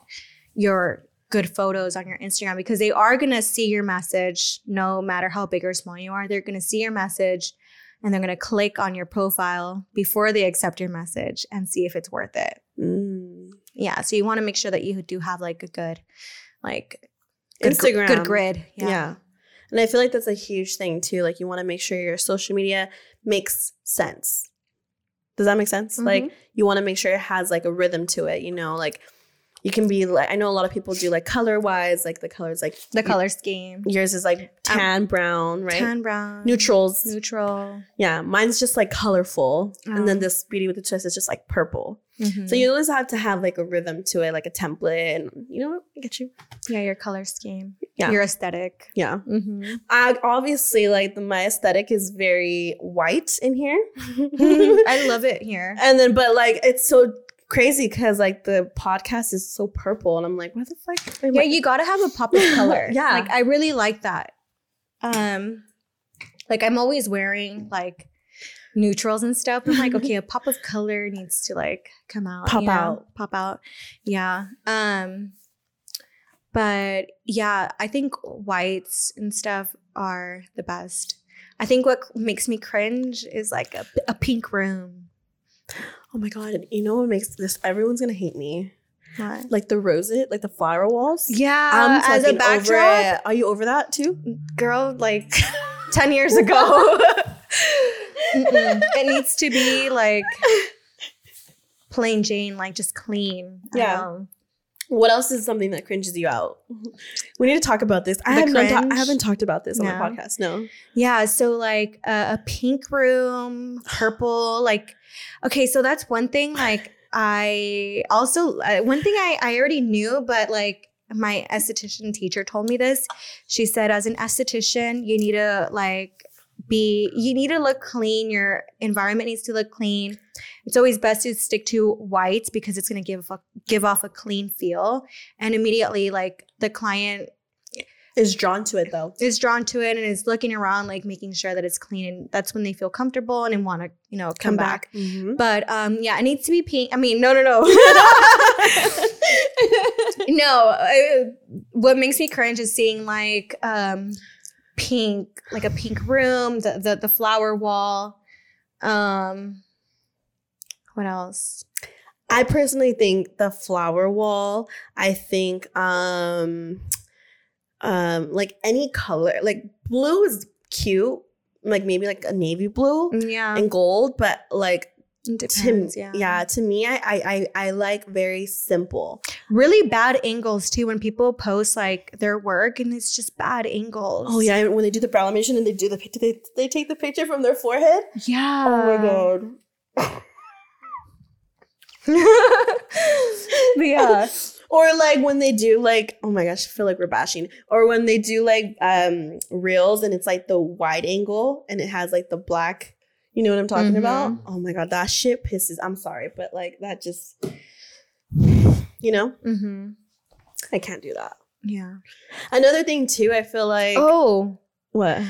your good photos on your Instagram because they are going to see your message no matter how big or small you are. They're going to see your message and they're going to click on your profile before they accept your message and see if it's worth it. Mm. Yeah, so you want to make sure that you do have like a good like good, gr- Instagram. good grid. Yeah. And I feel like that's a huge thing too. Like you want to make sure your social media makes sense. Does that make sense? Like Mhm. you want to make sure it has like a rhythm to it, you know, like you can be like I know a lot of people do like color wise, like the colors like The color scheme. yours is like tan brown, right? Tan brown. Neutrals. Neutral. yeah, mine's just like colorful. And then Oh. this beauty with the twist is just like purple. Mhm. So you always have to have like a rhythm to it, like a template and you know what? I get you. yeah, your color scheme. Yeah. Your aesthetic. Yeah. Mm-hmm. I obviously like the my aesthetic is very white in here. I love it here. and then but like it's so crazy because like the podcast is so purple, and I'm like, what the fuck? am Yeah, I- you gotta have a pop of color. Yeah. Like I really like that. Um like I'm always wearing like neutrals and stuff. I'm like, okay, a pop of color needs to like come out. Pop you know? out. Pop out. Yeah. Um but yeah, I think whites and stuff are the best. I think what makes me cringe is like a, a pink room. Oh my god! You know what makes this? Everyone's gonna hate me. What? Like the roses, like the flower walls. Yeah, I'm as a backdrop. Are you over that too? girl, like 10 years ago. It needs to be like plain Jane, like just clean. Yeah. know. What else is something that cringes you out? We need to talk about this. I, have not ta- I haven't talked about this on No. the podcast. No. Yeah. So, like uh, a pink room, purple, like, okay. So, that's one thing. Like, I also, uh, one thing I, I already knew, but like, my esthetician teacher told me this. She said, as an esthetician, you need to like be, you need to look clean. Your environment needs to look clean. It's always best to stick to whites because it's going to give a, give off a clean feel, and immediately like the client Is drawn to it though. is drawn to it and is looking around, like making sure that it's clean, and that's when they feel comfortable and want to, you know, come, back. Mhm. But um, yeah, it needs to be pink. I mean, no, no, no. no, I- what makes me cringe is seeing like um pink, like a pink room, the the, the flower wall. Um, what else? I personally think the flower wall, I think um um like any color, like blue is cute, like maybe like a navy blue Yeah, and gold, but like it to yeah. yeah, to me I, I I I like very simple. really bad angles too when people post like their work and it's just bad angles. Oh yeah, when they do the brow and they do the picture, they, they take the picture from their forehead. yeah. oh my god. Yeah. Or like when they do like, oh my gosh, I feel like we're bashing. Or when they do like um reels and it's like the wide angle and it has like the black, you know what I'm talking Mhm. about? Oh my god, that shit pisses. I'm sorry, but like that just you know, Mm-hmm. I can't do that. Yeah. Another thing too, I feel like Oh, what?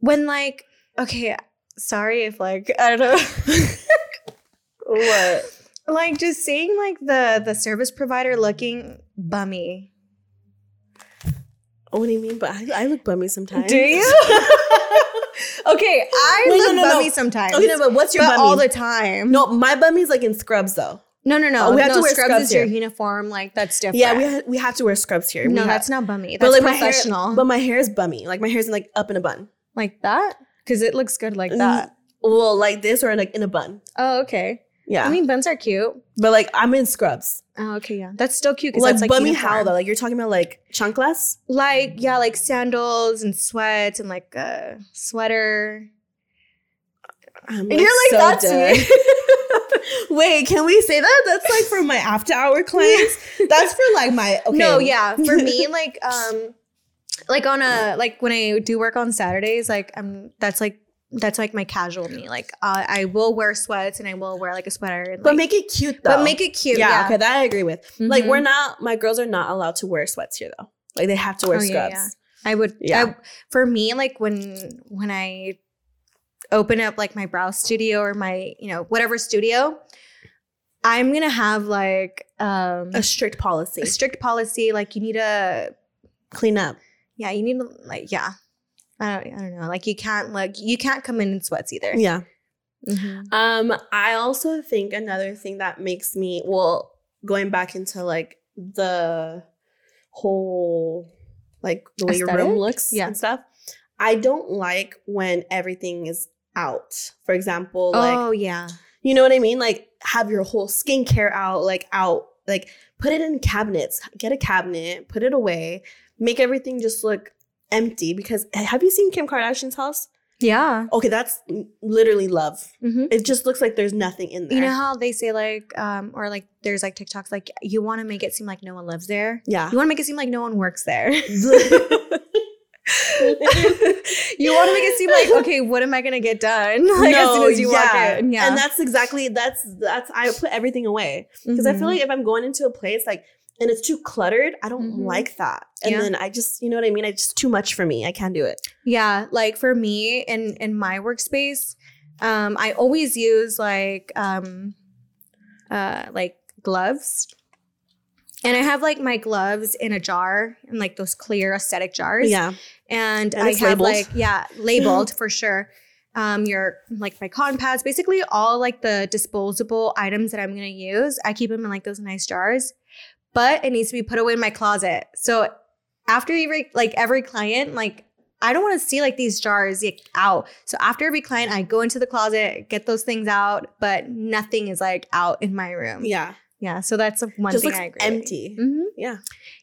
when like okay, sorry if like I don't know. What? like just seeing like the the service provider looking bummy. What do you mean? But I, I look bummy sometimes. Do you? okay, I Wait, no, look no, no. bummy sometimes. Okay, no, but what's your but bummy? all the time. no, my bummy's like in scrubs though. no, no, no. Oh, we have no, to wear scrubs, scrubs is your uniform. Like that's different. Yeah, we ha- we have to wear scrubs here. We no, have- that's not bummy. but That's like my hair- professional. but my hair is bummy. Like my hair's like up in a bun. like that because it looks good like Mm, that. Well, like this or in a, in a bun. Oh, okay. Yeah. I mean, buns are cute. but like I'm in scrubs. Oh, okay, yeah, that's still cute. 'cause Like, that's, like bummy uniform. how though? Like you're talking about like chanclas? Like yeah, like sandals and sweats and like a sweater. I'm, And you're like, that's me. Wait, can we say that? That's like for my after hour clients. That's for like my okay. No, yeah, for me, like um, like on a like when I do work on Saturdays, like I'm that's like that's like my casual me. Like uh, I will wear sweats and I will wear like a sweater. And, But like- make it cute though. but make it cute. yeah, Yeah, okay, that I agree with. Like Mhm. we're not my girls are not allowed to wear sweats here though. Like they have to wear Oh, yeah, scrubs. yeah. I would. Yeah. I, for me, like when when I open up like my brow studio or my you know whatever studio, I'm gonna have like um A strict policy. a strict policy. Like you need to Clean up. yeah you need to like yeah. I don't, I don't know. Like you can't like you can't come in in sweats either. Yeah. Mhm. Um, I also think another thing that makes me well, going back into like the whole like the way your room looks Yeah. and stuff. I don't like when everything is out. For example, like oh yeah. you know what I mean? Like have your whole skincare out, like out, like put it in cabinets. Get a cabinet, put it away, make everything just look empty. Because have you seen Kim Kardashian's house? Yeah. Okay, that's literally love. hmm It just looks like there's nothing in there. You know how they say like um or like there's like TikToks like you want to make it seem like no one lives there. yeah. You want to make it seem like no one works there. you want to make it seem like okay, what am I gonna get done? Like as soon as you walk in, yeah. And that's exactly that's that's I put everything away because I feel Mhm. like if I'm going into a place like and it's too cluttered, I don't Mhm. like that. And Yeah. then I just, you know what I mean? It's just too much for me. I can't do it. Yeah, like for me in in my workspace, um, I always use like um, uh, like gloves, and I have like my gloves in a jar in like those clear aesthetic jars. Yeah. and, And I have labeled. like yeah labeled for sure. Um, your like my cotton pads, basically all like the disposable items that I'm gonna use. I keep them in like those nice jars, but it needs to be put away in my closet. So after every like every client, like I don't want to see like these jars like, out. So after every client, I go into the closet, get those things out, but nothing is like out in my room. Yeah. Yeah. So that's one just thing looks I agree. empty. hmm Yeah.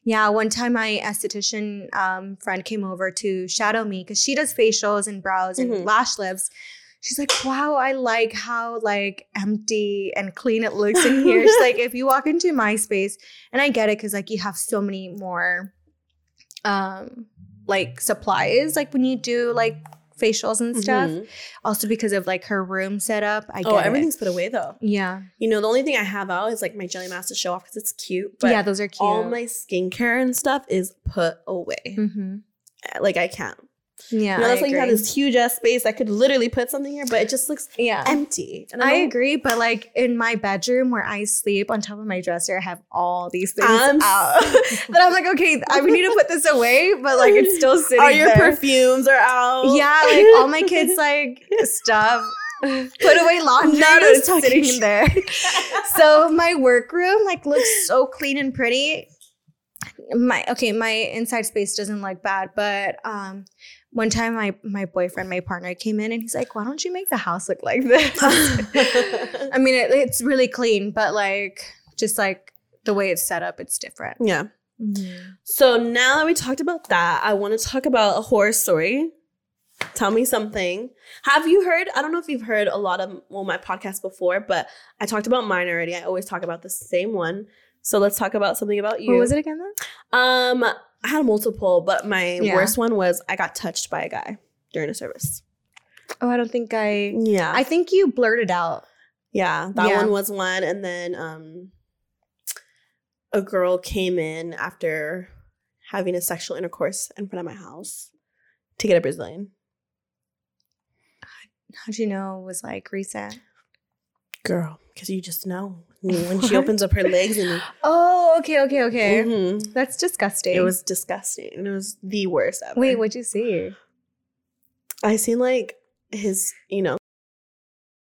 Yeah, one time my esthetician um, friend came over to shadow me because she does facials and brows and Mhm. lash lifts. She's like, "Wow, I like how like empty and clean it looks in here." She's like, "If you walk into my space, and I get it because like you have so many more, um, like supplies like when you do like facials and stuff. Mhm. Also because of like her room setup, I get Oh, it. everything's put away though. Yeah, You know, the only thing I have out is like my jelly mask to show off because it's cute. But yeah, those are cute. all my skincare and stuff is put away. hmm Like I can't. Yeah, you know, that's I why you have this huge ass space. I could literally put something here, but it just looks Yeah, empty. And I don't- agree, but like in my bedroom where I sleep on top of my dresser, I have all these things I'm out. that I'm like, okay, I we need to put this away, but like it's still sitting there. All your there. perfumes are out. Yeah, like all my kids like stuff. Put away laundry, Not but us it's talking sitting shit. there. so my workroom like looks so clean and pretty. My okay, my inside space doesn't look bad, but um one time my my boyfriend, my partner came in and he's like, "Why don't you make the house look like this?" I mean, it, it's really clean, but like just like the way it's set up, it's different. yeah. So now that we talked about that, I want to talk about a horror story. Tell me something. Have you heard? I don't know if you've heard a lot of well my podcast before, but I talked about mine already. I always talk about the same one. So let's talk about something about you. What was it again? Then? Um, I had multiple, but my Yeah. worst one was I got touched by a guy during a service. Oh, I don't think I. Yeah, I think you blurted out. yeah, that Yeah. one was one, and then um, a girl came in after having a sexual intercourse in front of my house to get a Brazilian How'd you know it was like recent? girl because you just know when she opens up her legs and Oh, okay, okay, okay. Mhm. That's disgusting. it was disgusting. It was the worst ever. Wait, what'd you see? I seen like his, you know,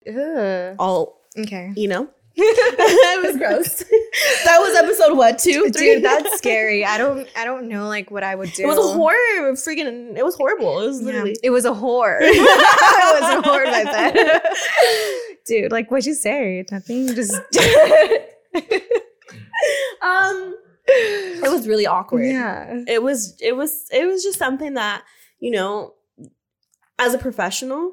Ugh. all, Okay. you know, it was gross. that was episode what two, three? Dude, that's scary. I don't I don't know like what I would do. It was a horror. Freaking, it was horrible. It was Yeah. literally. It was a whore. it was a whore by then. Dude, like what'd you say? Nothing. Just Um, it was really awkward. Yeah. It was. It was. It was just something that you know, as a professional,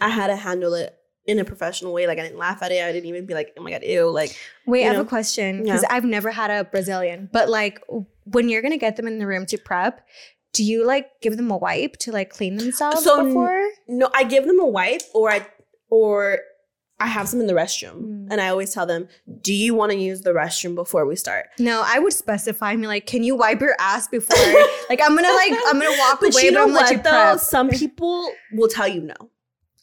I had to handle it in a professional way. Like I didn't laugh at it. I didn't even be like, "Oh my god, ew!" Like Wait, you I have a question because Yeah. I've never had a Brazilian. But like, when you're gonna get them in the room to prep, do you like give them a wipe to like clean themselves So before? no, I give them a wipe, or I, or I have some in the restroom, Mm. and I always tell them, "Do you want to use the restroom before we start?" No, I would specify me like, can you wipe your ass before? like, I'm gonna like, I'm gonna walk But away, you but know I'm gonna let you what though? prep. Some people will tell you no,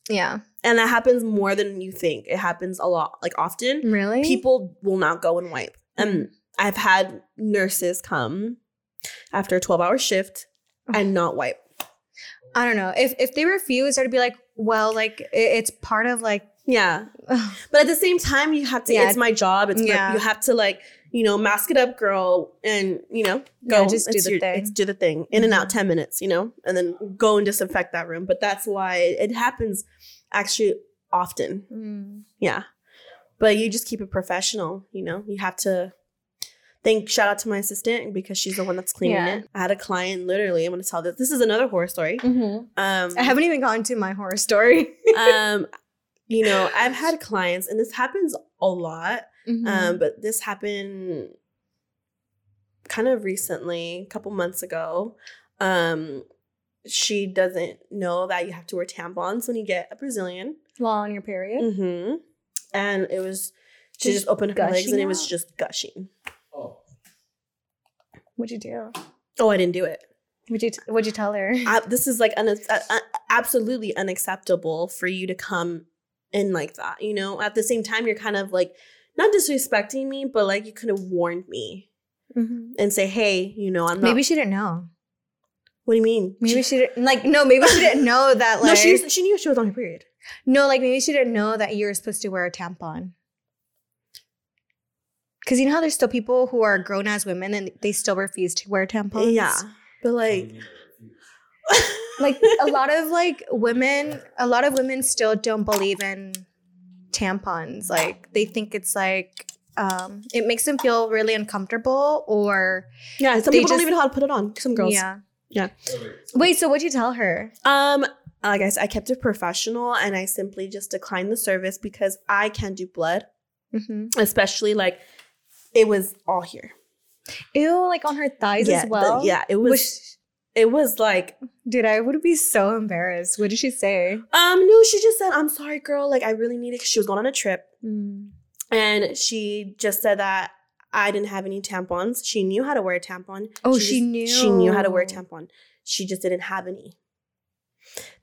Yeah, and that happens more than you think. It happens a lot, like often. really. People will not go and wipe, and I've had nurses come after a twelve-hour shift and not wipe. I don't know if if they refuse, I'd be like, well, like it, it's part of like. Yeah, but at the same time, you have to. Yeah. It's my job. It's my- you have to like you know mask it up, girl, and you know go Yeah, just do It's the thing. It's do the thing in and out Mhm. ten minutes, you know, and then go and disinfect that room. But that's why it happens actually often. Mm. Yeah, but you just keep it professional. You know, you have to. Thank shout out to my assistant because she's the one that's cleaning Yeah. it. I had a client literally. I'm going to tell this. This is another horror story. Um, I haven't even gotten to my horror story. um, you know, I've had clients, and this happens a lot. Mm-hmm. Um, but this happened kind of recently, a couple months ago. Um, she doesn't know that you have to wear tampons when you get a Brazilian. While on your period. Mm-hmm. And it was she Just just opened her legs gushing and it was out? just gushing. Oh. What'd you do? Oh, I didn't do it. What'd you t- What'd you tell her? I, this is like un- uh, uh, absolutely unacceptable for you to come in like that. You know, at the same time, you're kind of like not disrespecting me, but like you could have warned me Mhm. and say, "Hey, you know, I'm not." Maybe she didn't know. what do you mean? Maybe she didn't like. No, maybe she didn't know that. Like no, she she knew she was on her period. no, like maybe she didn't know that you're supposed to wear a tampon. Because you know how there's still people who are grown as women and they still refuse to wear tampons. Yeah, but like, like a lot of like women, a lot of women still don't believe in tampons. Like they think it's like um it makes them feel really uncomfortable or yeah, some people don't even know how to put it on. Some girls. yeah. Yeah. Wait, so what'd you tell her? Um, like I said, I kept it professional and I simply just declined the service because I can't do blood, Mm-hmm. especially like it was all here. Ew, like on her thighs yeah, as the- well. yeah, it was. Was it was like, dude, I would be so embarrassed. What did she say? um, no, she just said, "I'm sorry, girl. Like I really need it." She was going on a trip, Mm. and she just said that I didn't have any tampons. She knew how to wear a tampon. Oh, she just- She knew how to wear a tampon. She just didn't have any.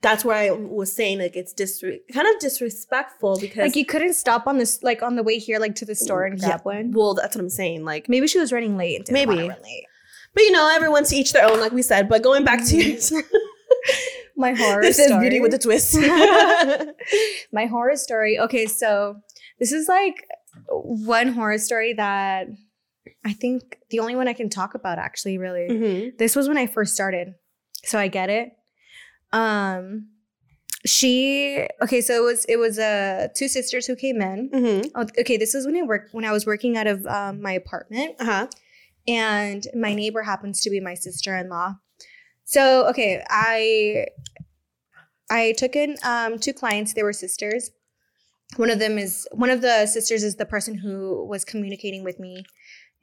That's where I was saying like it's disre- kind of disrespectful because Like you couldn't stop on this, like on the way here, like to the store and grab one. Well, that's what I'm saying. Like, Maybe she was running late. and didn't wanna Maybe. run late. But you know, everyone to each their own, like we said. But going back to My horror this is story. beauty with a twist. my horror story. Okay, so this is like one horror story that I think the only one I can talk about actually really. Mhm. This was when I first started. So I get it. Um she okay, so it was it was uh two sisters who came in. Mhm. Oh, okay, this was when I worked when I was working out of um, my apartment Uh huh. And my neighbor happens to be my sister-in-law. So, okay, I I took in um, two clients. They were sisters. One of them is one of the sisters is the person who was communicating with me,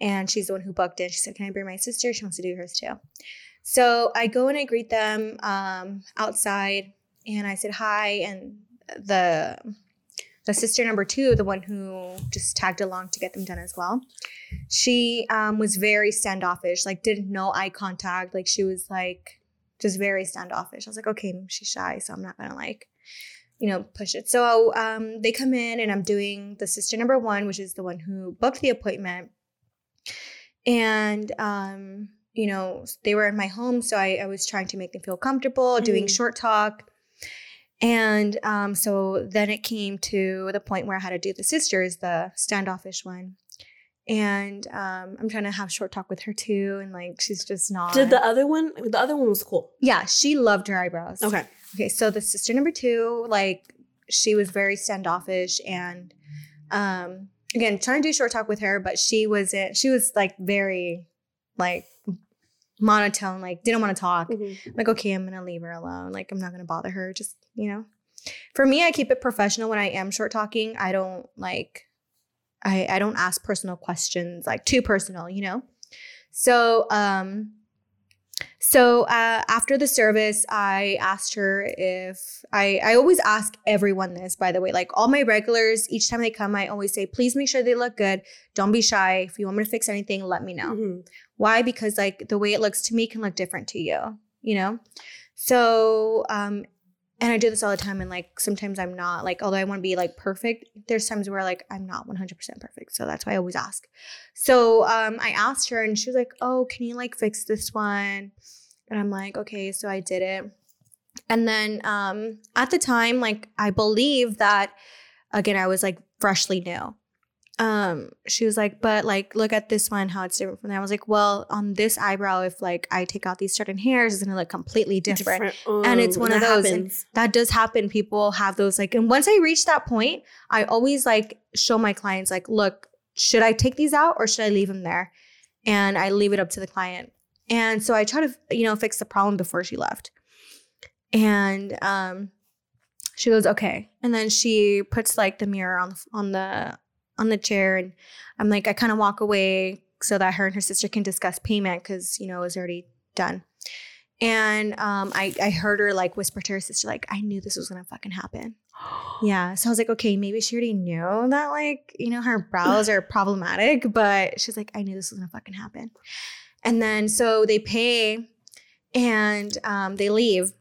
and she's the one who booked it. She said, "Can I bring my sister? She wants to do hers too." So I go and I greet them um, outside, and I said hi, and the the sister number two, the one who just tagged along to get them done as well she um, was very standoffish like didn't know eye contact. Like she was like just very standoffish. I was like okay she's shy so i'm not gonna like you know push it. So um, they come in and i'm doing the sister number one which is the one who booked the appointment. And um, you know they were in my home so i, I was trying to make them feel comfortable doing Mhm. short talk and um, so then it came to the point where I had to do the sisters, the standoffish one. And um, I'm trying to have short talk with her too. And like, she's just not. Did the other one? The other one was cool. yeah, she loved her eyebrows. Okay. Okay. So the sister number two, like, she was very standoffish and um, again, trying to do short talk with her, but she wasn't, she was like very, like, monotone, like, didn't want to talk like okay i'm gonna leave her alone like i'm not gonna bother her just you know? For me i keep it professional when i am short talking. I don't like i i don't ask personal questions like too personal you know? So um so uh, after the service i asked her if i i always ask everyone this by the way. Like all my regulars each time they come i always say please make sure they look good. Don't be shy. If you want me to fix anything let me know. Mhm. why? Because like the way it looks to me can look different to you, you know? So, um, and I do this all the time. And like sometimes I'm not like, although I want to be like perfect, there's times where like I'm not 100% perfect. So that's why I always ask. So um, I asked her and she was like, oh, can you like fix this one? And I'm like, okay. So I did it. And then um, at the time, like I believe that, again, I was like freshly new um she was like but like look at this one how it's different from that. I was like well on this eyebrow if like i take out these certain hairs it's gonna look completely different, And it's one of those, and- that does happen. People have those like and once i reach that point i always like show my clients like look should i take these out or should i leave them there? And i leave it up to the client. And so i try to you know fix the problem before she left. And um she goes okay. And then she puts like the mirror on the on the on the chair and i'm like i kind of walk away so that her and her sister can discuss payment because you know it was already done And um, I, I heard her like whisper to her sister, like, I knew this was gonna fucking happen. Yeah. So I was like, okay, maybe she already knew that, like, you know, her brows are problematic, but she's like, I knew this was gonna fucking happen. And then so they pay and um, they leave.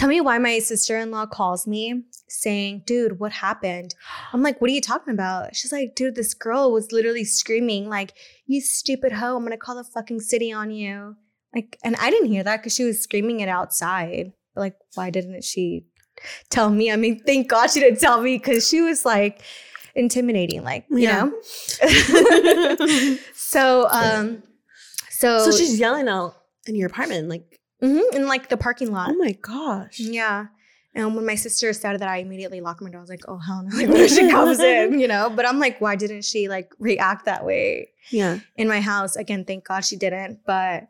Tell me why my sister in law calls me saying, dude, what happened? I'm like, what are you talking about? She's like, dude, this girl was literally screaming, like, you stupid hoe, I'm gonna call the fucking city on you. Like, and I didn't hear that because she was screaming it outside. But like, why didn't she tell me? I mean, thank God she didn't tell me because she was like intimidating, like, you Yeah. know? so, um, so, so she's yelling out in your apartment, like, Mhm, in like the parking lot. oh my gosh. Yeah. And when my sister said that, I immediately locked my door. I was like, oh, hell no. Like, when she comes in, you know? But I'm like, why didn't she like react that way Yeah. in my house? Again, thank God she didn't. But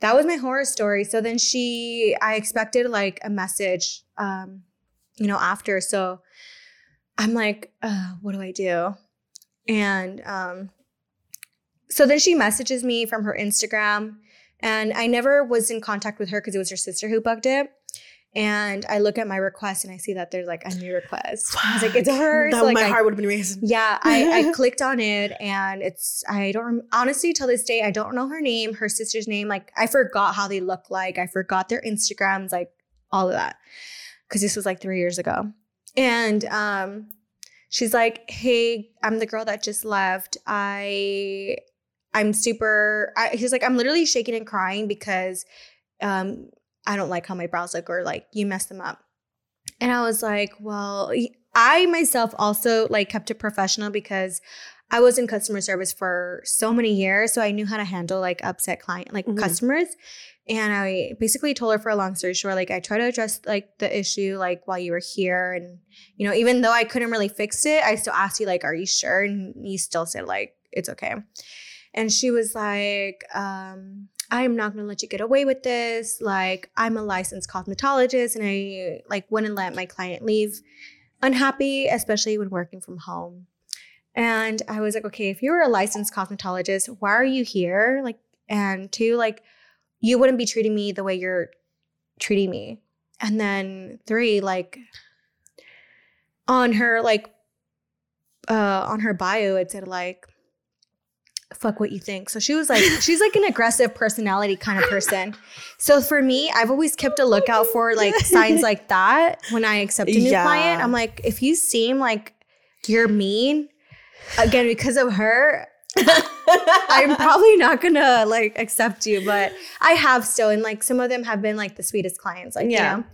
that was my horror story. So then she, I expected like a message, um, you know, after. So I'm like, uh, what do I do? And um, so then she messages me from her Instagram. And I never was in contact with her because it was her sister who bugged it. And I look at my request and I see that there's like a new request. I was like, it's Fuck. her. That, So, like, my I- heart would have been racing. yeah, I, I clicked on it and it's, I don't, honestly, till this day, I don't know her name, her sister's name. Like, I forgot how they look like. I forgot their Instagrams, like all of that. Cause this was like three years ago. And um, she's like, hey, I'm the girl that just left. I, I'm super, I, he's like, I'm literally shaking and crying because um, I don't like how my brows look or like you messed them up. And I was like, well, I myself also like kept it professional because I was in customer service for so many years. So I knew how to handle like upset client, like Mhm. customers. And I basically told her for a long story short, like I try to address like the issue like while you were here. And, you know, even though I couldn't really fix it, I still asked you, like, are you sure? And you still said, like, it's okay. And she was like, um, I am not gonna let you get away with this. Like, I'm a licensed cosmetologist and I like wouldn't let my client leave unhappy, especially when working from home. And I was like, okay, if you were a licensed cosmetologist, why are you here? Like, and two, like, you wouldn't be treating me the way you're treating me. And then three, like, on her like, uh, on her bio, it said like, fuck what you think. So she was like, she's like an aggressive personality kind of person. So for me, I've always kept a lookout for like signs like that when I accept a new Yeah. client. I'm like, if you seem like you're mean, again, because of her, I'm probably not gonna like accept you, but I have still, and like some of them have been like the sweetest clients, like Yeah. you know.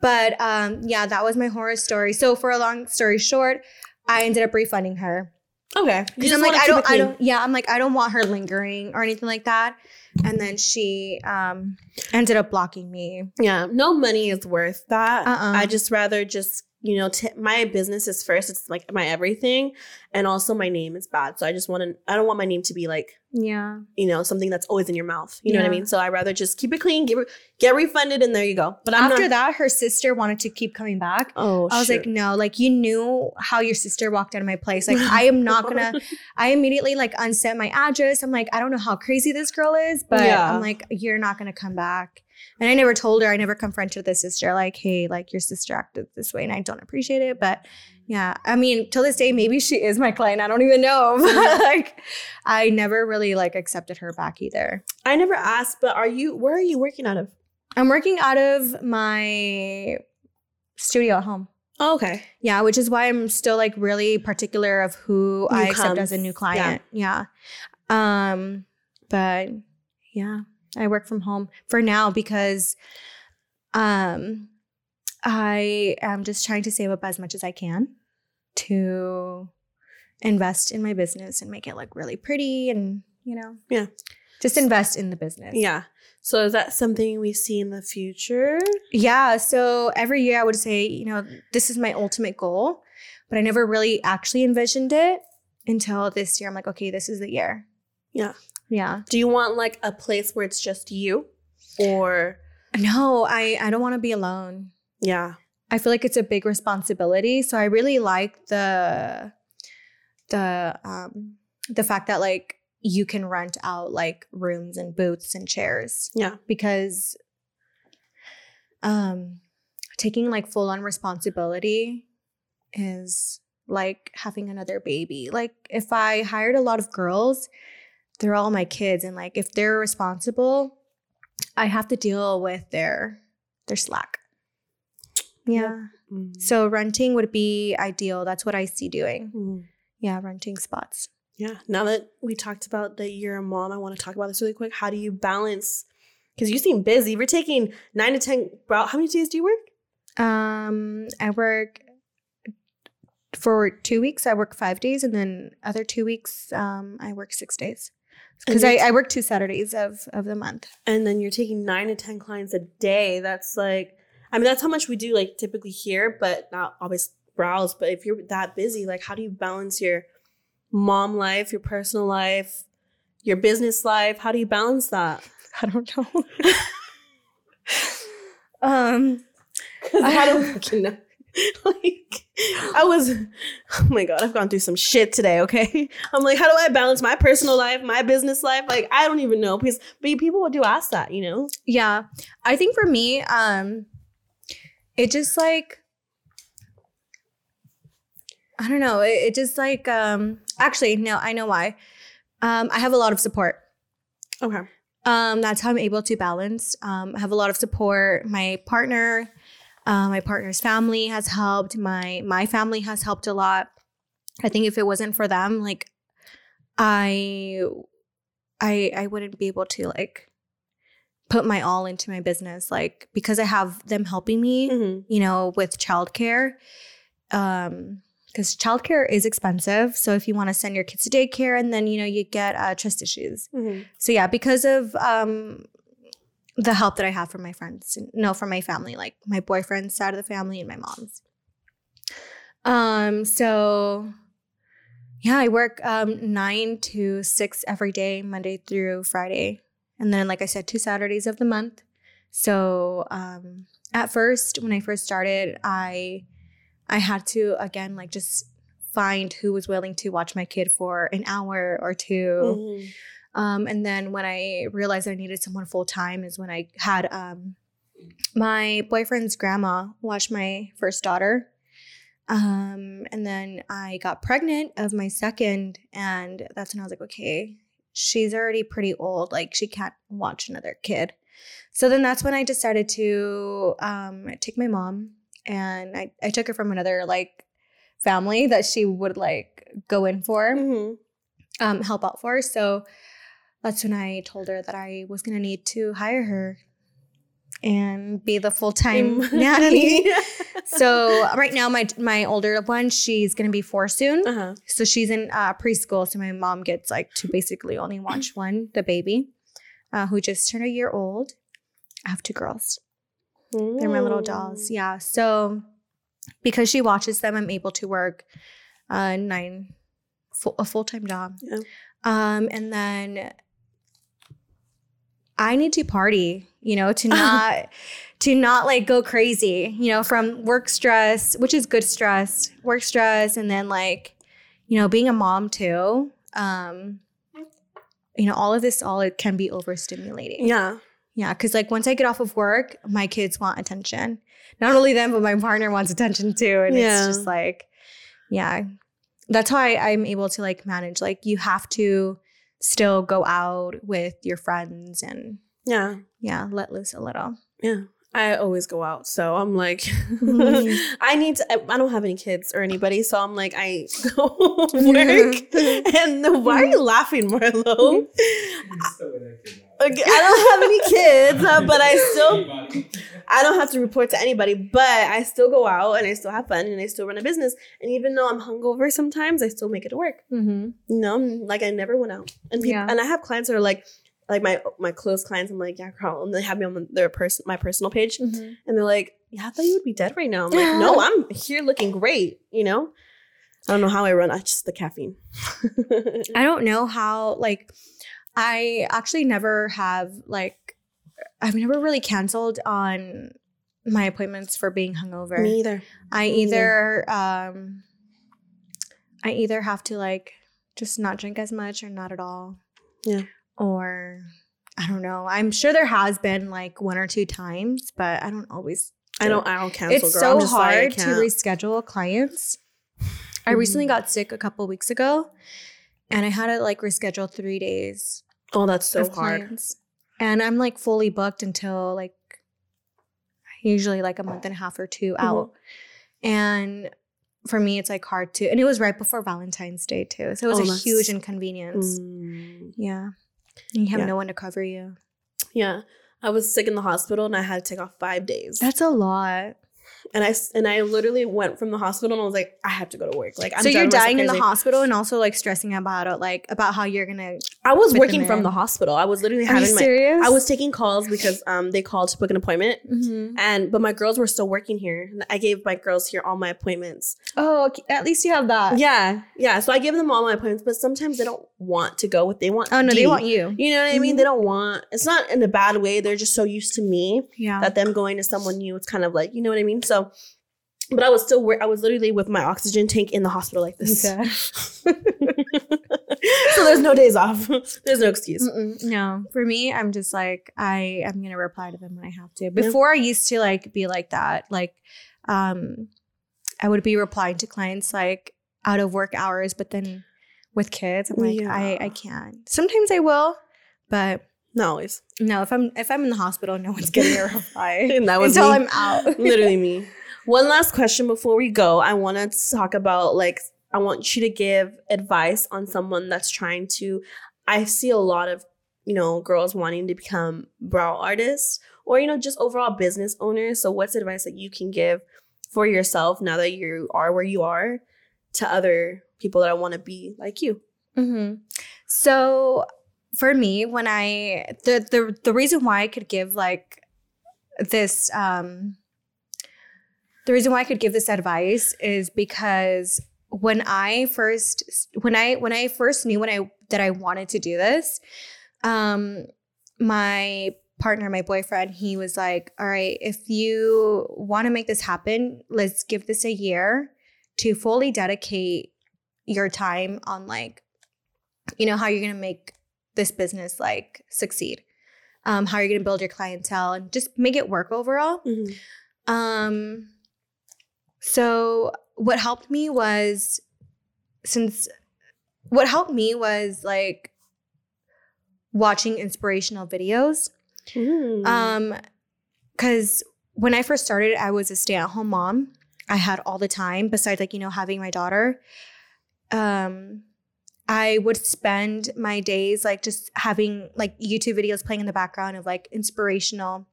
But um, yeah, that was my horror story. So for a long story short, I ended up refunding her okay. Because I'm like, I don't, I don't, yeah, I'm like, I don't want her lingering or anything like that. And then she um ended up blocking me. Yeah, no money is worth that. Uh-uh. I just rather just you know t- my business is first. It's like my everything, and also my name is bad. So I just want to. I don't want my name to be like Yeah, you know something that's always in your mouth. You know what I mean? So I rather just keep it clean, get re- get refunded, and there you go. But I'm after not, that, her sister wanted to keep coming back. oh, I was shoot. like, no, like you knew how your sister walked out of my place. Like I am not gonna. I immediately like unsent my address. I'm like, I don't know how crazy this girl is, but Yeah. I'm like, you're not gonna come back. And I never told her. I never confronted the sister. Like, hey, like your sister acted this way, and I don't appreciate it. But yeah, I mean, till this day, maybe she is my client. I don't even know. But like, I never really like accepted her back either. I never asked, but are you? Where are you working out of? I'm working out of my studio at home. Oh, okay. Yeah, which is why I'm still like really particular of who Who I accept as a new client. Yeah. Um, but yeah, I work from home for now because um I am just trying to save up as much as I can to invest in my business and make it look really pretty and you know, Yeah. Just invest in the business. Yeah. So is that something we see in the future? Yeah. So every year I would say, you know, this is my ultimate goal, but I never really actually envisioned it until this year. I'm like, okay, this is the year. Yeah. Yeah. Do you want like a place where it's just you, or No, I, I don't want to be alone. yeah? I feel like it's a big responsibility. So I really like the the um the fact that like you can rent out like rooms and booths and chairs Yeah. because um taking like full on responsibility is like having another baby. Like if I hired a lot of girls, they're all my kids and like if they're responsible, I have to deal with their their slack. Yeah. Mm. So renting would be ideal. That's what I see doing. Mm. Yeah, renting spots. Yeah. Now that we talked about that you're a mom, I want to talk about this really quick. How do you balance? Because you seem busy. You're taking nine to ten. Bro, how many days do you work? Um, I work for two weeks. I work five days, and then other two weeks, um, I work six days because I, I work two Saturdays of of the month. and then you're taking nine to ten clients a day. That's like, I mean, that's how much we do like typically here, but not always browse. But if you're that busy, like, how do you balance your mom life, your personal life, your business life? How do you balance that? I don't know. um, Because I don't fucking know. like, I was, oh my God, I've gone through some shit today, okay? I'm like, how do I balance my personal life, my business life? Like, I don't even know. Because, but people do ask that, you know? yeah, I think for me, um, it just like I don't know. It, it just like um, actually no, I know why. Um, I have a lot of support. Okay. um, that's how I'm able to balance. Um, I have a lot of support. My partner, uh, my partner's family has helped. My my family has helped a lot. I think if it wasn't for them, like I, I I wouldn't be able to like put my all into my business. Like because I have them helping me, Mm-hmm. you know, with childcare. Um, because childcare is expensive. So if you want to send your kids to daycare, and then you know you get uh, trust issues Mm-hmm. so yeah because of um the help that i have from my friends no from my family like my boyfriend's side of the family and my mom's. Um so yeah i work um nine to six every day monday through friday and then like i said two saturdays of the month. So um at first when i first started i i had to again like just find who was willing to watch my kid for an hour or 2 Mm-hmm. Um, and then when I realized I needed someone full time is when I had um, my boyfriend's grandma watch my first daughter. Um, and then I got pregnant of my second, and that's when I was like, okay, she's already pretty old. Like she can't watch another kid. So then that's when I decided to um, take my mom, and I, I took her from another like family that she would like go in for Mm-hmm. um, help out for. So that's when I told her that I was gonna need to hire her and be the full time nanny. So right now, my my older one, she's gonna be four soon. uh-huh. So she's in uh, preschool. So my mom gets like to basically only watch one, the baby, uh, who just turned a year old. I have two girls. They're my little dolls. Yeah. So because she watches them, I'm able to work uh, nine full, a full time job. Yeah. Um, and then I need to party, you know, to not to not like go crazy, you know, from work stress, which is good stress, work stress, and then like, you know, being a mom too. Um, you know, all of this, all it can be overstimulating. Yeah. Yeah, because like once I get off of work, my kids want attention. Not only them, but my partner wants attention too. And Yeah. it's just like, yeah, that's how I, I'm able to like manage. Like you have to still go out with your friends and Yeah. yeah, let loose a little. Yeah. I always go out. So I'm like, Mhm. I need to, I, I don't have any kids or anybody. So I'm like, I go work. and why are you laughing, Marlo? Okay, I don't have any kids, uh, but I still I don't have to report to anybody, but I still go out and I still have fun and I still run a business. And even though I'm hungover sometimes, I still make it work. Mm-hmm. You know, I'm- like I never went out. And people, Yeah. and I have clients that are like, like my my close clients. I'm like, yeah, girl, and they have me on their person my personal page, Mm-hmm. and they're like, yeah, I thought you would be dead right now. I'm like, no, I'm here looking great. You know, I don't know how I run. I just the caffeine. I don't know how like I actually never have like I've never really canceled on my appointments for being hungover. Me either. I Me either um I either have to like just not drink as much or not at all. Yeah. Or I don't know. I'm sure there has been like one or two times, but I don't always. I don't. I don't cancel. It's girl. so just like, hard to reschedule clients. I recently Mhm. got sick a couple weeks ago, and I had to like reschedule three days oh, that's so hard. clients. And I'm like fully booked until like usually like a month and a half or 2 Mm-hmm. out. And for me, it's like hard to. And it was right before Valentine's Day too, so it was Oh, a huge inconvenience. Mm. Yeah, and you have Yeah. no one to cover you. Yeah, I was sick in the hospital and I had to take off five days. That's a lot. And I and I literally went from the hospital and I was like, I have to go to work. Like, I'm so you're dying in the hospital and also like stressing about it, like about how you're gonna. I was working from the hospital. I was literally Are you having my. serious? I was taking calls because um they called to book an appointment. Mhm. And but my girls were still working here. And I gave my girls here all my appointments. Oh, okay. at least you have that. Yeah, yeah. So I give them all my appointments, but sometimes they don't want to go. What they want. Oh no, they want you. You know what I mean? They don't want. It's not in a bad way. They're just so used to me Yeah. that them going to someone new. It's kind of like you know what I mean. So, but I was still. I was literally with my oxygen tank in the hospital like this. Okay. so there's no days off. there's no excuse. Mm-mm, no, for me, I'm just like I am gonna reply to them when I have to. Before I used to like be like that. Like, um, I would be replying to clients like out of work hours, but then with kids, I'm like I I can't. Sometimes I will, but Not always. no. If I'm if I'm in the hospital, no one's getting a reply And that was until me. I'm out. literally me. One last question before we go. I want to talk about like I want you to give advice on someone that's trying to I see a lot of, you know, girls wanting to become brow artists or you know just overall business owners. So what's advice that you can give for yourself now that you are where you are to other people that want to be like you? hmm So for me, when I the the the reason why I could give like this um the reason why I could give this advice is because when I first when I when I first knew when I that I wanted to do this, um my partner, my boyfriend, he was like, "All right, if you want to make this happen, let's give this a year to fully dedicate your time on like you know how you're going to make this business like succeed um how are you're going to build your clientele and just make it work overall um so what helped me was since what helped me was like watching inspirational videos Mm. um, because when I first started, I was a stay-at-home mom. I had all the time, besides like, you know, having my daughter. Um, I would spend my days like just having like YouTube videos playing in the background of like inspirational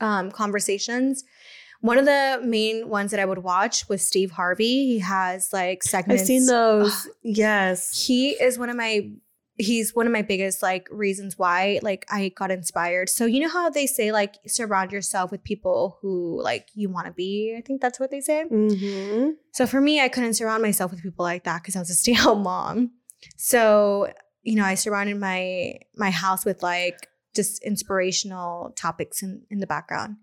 um conversations. One of the main ones that I would watch was Steve Harvey. He has like segments. I've seen those. yes. He is one of my he's one of my biggest like reasons why like I got inspired. So you know how they say like surround yourself with people who like you want to be. I think that's what they say. Mm-hmm. So for me, I couldn't surround myself with people like that because I was a stay-at-home mom. So you know, I surrounded my my house with like just inspirational topics in in the background,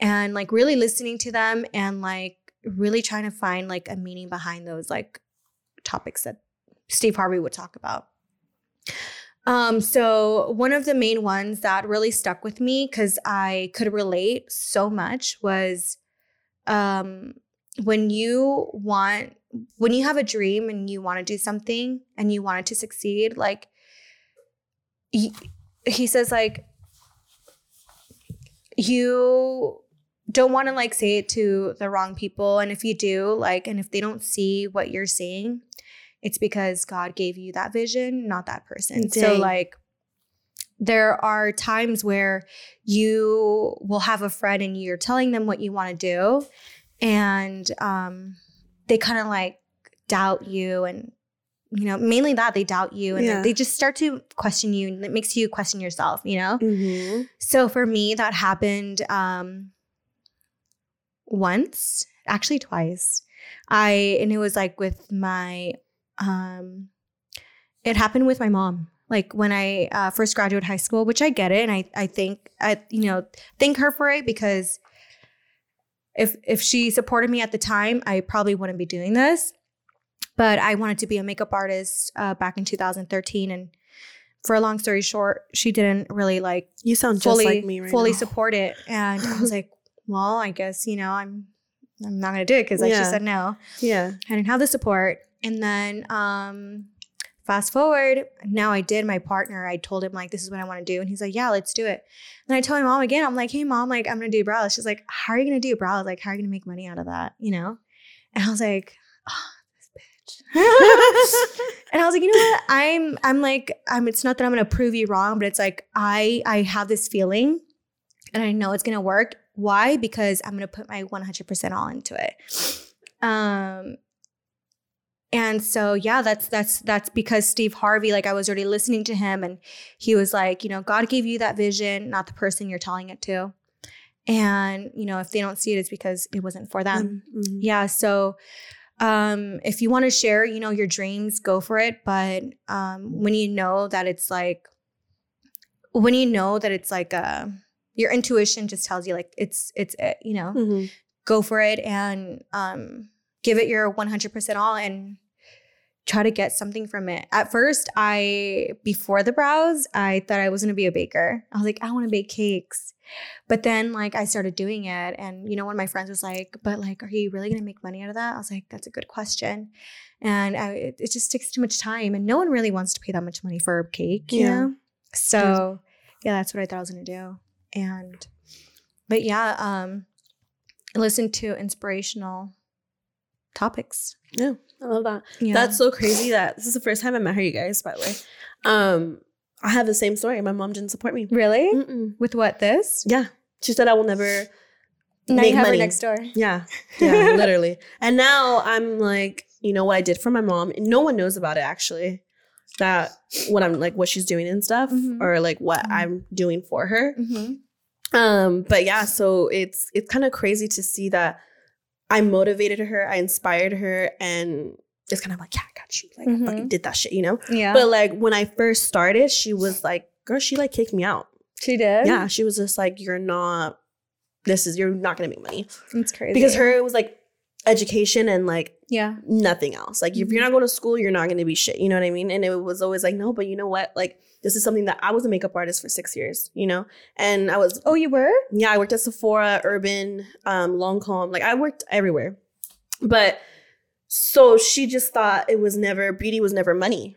and like really listening to them and like really trying to find like a meaning behind those like topics that Steve Harvey would talk about. Um, so one of the main ones that really stuck with me because I could relate so much was um when you want when you have a dream and you want to do something and you want it to succeed like he, he says like you don't want to like say it to the wrong people. And if you do like and if they don't see what you're seeing it's because god gave you that vision not that person. So like there are times where you will have a friend and you're telling them what you want to do. And um, they kind of like doubt you and you know mainly that they doubt you and Yeah. they just start to question you and it makes you question yourself you know Mm-hmm. so for me that happened um once actually twice i and it was like with my um it happened with my mom like when i uh, first graduated high school which i get it and i i think i you know thank her for it because if if she supported me at the time i probably wouldn't be doing this but i wanted to be a makeup artist uh, back in 2013 and for a long story short, she didn't really like You sound fully just like me right fully now. support it, and I was like, well, I guess you know I'm I'm not gonna do it because like Yeah. she said no. Yeah. I didn't have the support. And then um fast forward, now I did my partner. I told him like this is what I want to do. And he's like, Yeah, let's do it. And I told my mom again, I'm like, hey mom, like I'm gonna do brows. She's like, How are you gonna do brows? Like, how are you gonna make money out of that? You know? And I was like, oh, this bitch. and I was like, you know what? I'm I'm like, I'm it's not that I'm gonna prove you wrong, but it's like I I have this feeling and I know it's gonna work. Why? Because I'm gonna put my 100% all into it. Um and so yeah, that's that's that's because Steve Harvey, like I was already listening to him and he was like, you know, God gave you that vision, not the person you're telling it to. And, you know, if they don't see it, it's because it wasn't for them. Um, mhm. Yeah. So um if you want to share, you know, your dreams, go for it. But um when you know that it's like when you know that it's like uh your intuition just tells you like it's it's it, you know, Mhm. go for it and um give it your 100% all and try to get something from it. At first, I before the brows, I thought I was going to be a baker. I was like, I want to bake cakes. But then like I started doing it and you know one of my friends was like, "But like are you really going to make money out of that?" I was like, "That's a good question." And I, it, it just takes too much time and no one really wants to pay that much money for a cake, you Yeah. know? So, yeah, that's what I thought I was going to do. And but yeah, um listen to inspirational topics. Yeah. I love that. Yeah. That's so crazy that this is the first time I met her, you guys, by the way. Um, I have the same story. My mom didn't support me. really Mm-mm. with what this? Yeah. She said I will never Now make money. next door. Yeah. Yeah, literally. And now I'm like, you know what I did for my mom. And no one knows about it actually. That what I'm like what she's doing and stuff Mhm. or like what Mhm. I'm doing for her. Mm-hmm. Um, but yeah, so it's it's kind of crazy to see that I motivated her, I inspired her, and it's kind of like, yeah, I got you. Like I Mhm. fucking did that shit, you know? Yeah, But like when I first started, she was like, girl, she like kicked me out. she did. Yeah, she was just like, you're not this is you're not gonna make money. it's crazy Because her it was like education and like Yeah, nothing else. Like if you're not going to school, you're not going to be shit. You know what I mean? And it was always like, no, but you know what? Like this is something that I was a makeup artist for six years. You know, and I was Oh, you were? yeah, I worked at Sephora, Urban, um, Lancome. Like I worked everywhere, but so she just thought it was never beauty was never money.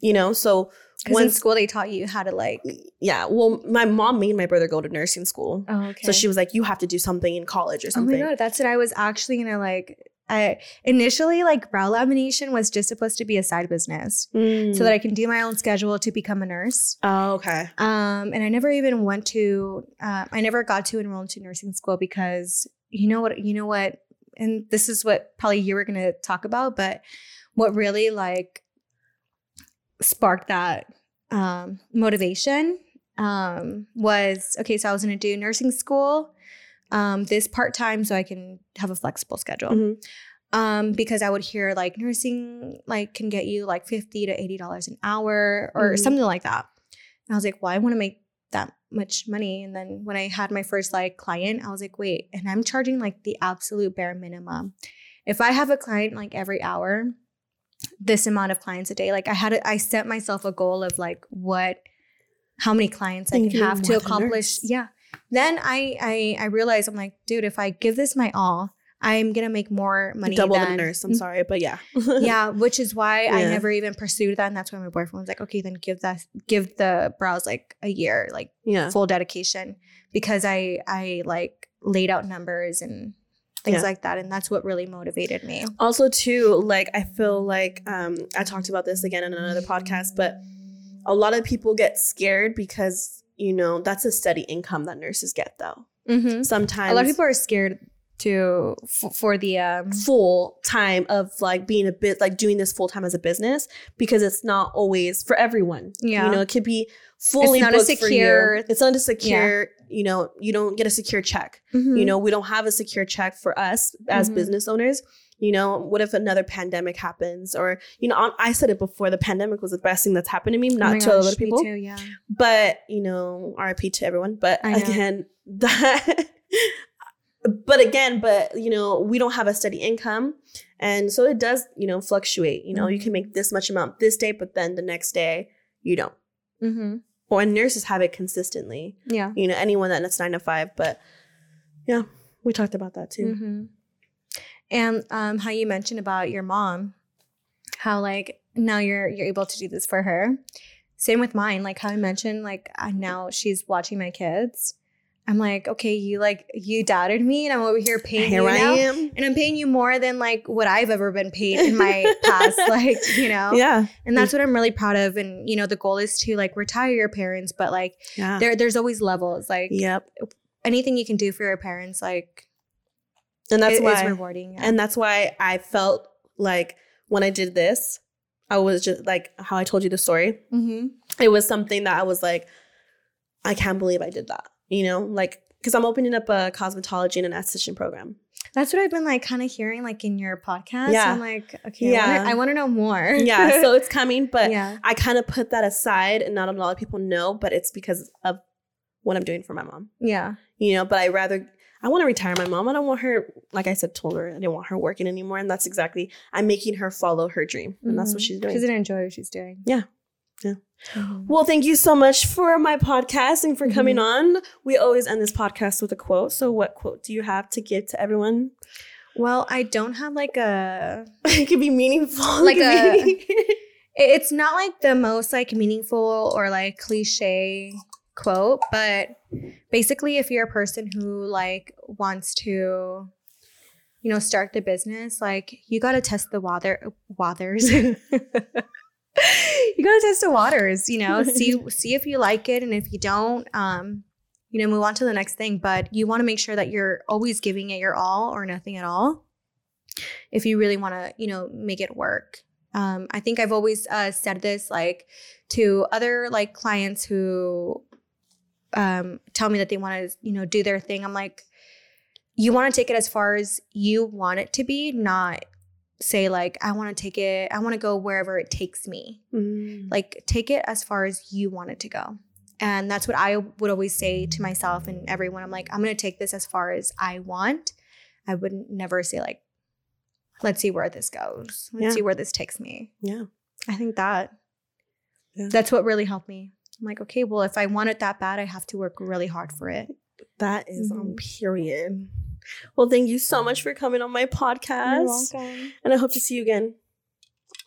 You know, so Because in school they taught you how to like. yeah, well, my mom made my brother go to nursing school. Oh, okay. So she was like, "You have to do something in college or something Oh my god, that's what I was actually gonna like. I initially like brow lamination was just supposed to be a side business Mm. so that I can do my own schedule to become a nurse. oh, okay. Um, and I never even went to. Uh, I never got to enroll into nursing school because you know what? You know what? And this is what probably you were gonna talk about, but what really like sparked that um, motivation um, was okay. So I was gonna do nursing school, um, this part time, so I can have a flexible schedule. Mhm. Um, because I would hear like nursing like can get you like fifty to eighty dollars an hour or Mhm. something like that. And I was like, well, I want to make that much money. And then when I had my first like client, I was like, wait, and I'm charging like the absolute bare minimum. If I have a client like every hour, this amount of clients a day, like I had, a, I set myself a goal of like what, how many clients I can have to accomplish. Yeah. Then I, I, I realized I'm like, dude, if I give this my all, I'm gonna make more money. Double the nurse. I'm sorry, but yeah. yeah, which is why I never even pursued that. And that's why my boyfriend was like, okay, then give that give the brows like a year, like yeah. full dedication. Because I I like laid out numbers and things Yeah. like that. And that's what really motivated me. Also, too, like I feel like um, I talked about this again in another podcast, but a lot of people get scared because you know that's a steady income that nurses get, though. Mm-hmm. Sometimes A lot of people are scared to f- for the um full time of like being a bit like doing this full time as a business because it's not always for everyone. Yeah. you know, it could be fully not a booked for you. secure- It's not a secure. You know, you don't get a secure check. Mm-hmm. You know, we don't have a secure check for us as Mhm. business owners. You know, what if another pandemic happens? Or, you know, I said it before the pandemic was the best thing that's happened to me, Oh not my to gosh, of people. Too, yeah. But, you know, RIP to everyone. But again, that, but again, but, you know, we don't have a steady income. And so it does, you know, fluctuate. You know, you can Mhm. make this much amount this day, but then the next day you don't. Mm-hmm. or and nurses have it consistently. Yeah. You know, anyone that's nine to five. But yeah, we talked about that too. Mm-hmm. And um, how you mentioned about your mom, how like now you're you're able to do this for her. Same with mine. Like how I mentioned, like now she's watching my kids. I'm like, okay, you like you doubted me, and I'm over here paying Here you I now, am. and I'm paying you more than like what I've ever been paid in my past, like you know. Yeah. And that's what I'm really proud of. And you know, the goal is to like retire your parents, but like Yeah. there there's always levels. Like Yep. anything you can do for your parents, like And that's it- why rewarding. yeah. And that's why I felt like when I did this, I was just like how I told you the story. mm-hmm. It was something that I was like, I can't believe I did that. You know, like because I'm opening up a cosmetology and an esthetician program. That's what I've been like kind of hearing like in your podcast. Yeah. I'm like, okay, Yeah. I want to know more. Yeah, so it's coming, but yeah. I kind of put that aside, and not a lot of people know, but it's because of what I'm doing for my mom. Yeah. You know, but I rather I want to retire my mom. I don't want her, like I said, told her I didn't want her working anymore, and that's exactly I'm making her follow her dream, and that's what she's doing. She's gonna enjoy what she's doing. Yeah. Yeah. Mhm. Well, thank you so much for my podcast and for coming Mm-hmm. on. We always end this podcast with a quote. So, what quote do you have to give to everyone? Well, I don't have like a. it could be meaningful. Like be- It's not like the most like meaningful or like cliche quote, but basically, if you're a person who like wants to, you know, start the business, like you got to test the water waters. you got to test the waters, you know, see see if you like it and if you don't, um you know, move on to the next thing, but you want to make sure that you're always giving it your all or nothing at all. If you really want to, you know, make it work. Um, I think I've always uh, said this like to other like clients who um, tell me that they want to, you know, do their thing. I'm like, you want to take it as far as you want it to be, not say like, I want to take it, I want to go wherever it takes me. Mm. Like, take it as far as you want it to go. And that's what I would always say to myself and everyone. I'm like, I'm going to take this as far as I want. I would never say, like, let's see where this goes. Let's Yeah. see where this takes me. Yeah. I think that Yeah. that's what really helped me. I'm like, okay, well, if I want it that bad, I have to work really hard for it. That is on Mhm. period. Well, thank you so much for coming on my podcast. welcome. And I hope to see you again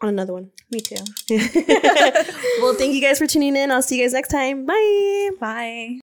on another one. Me too. well, thank you guys for tuning in. I'll see you guys next time. Bye. Bye.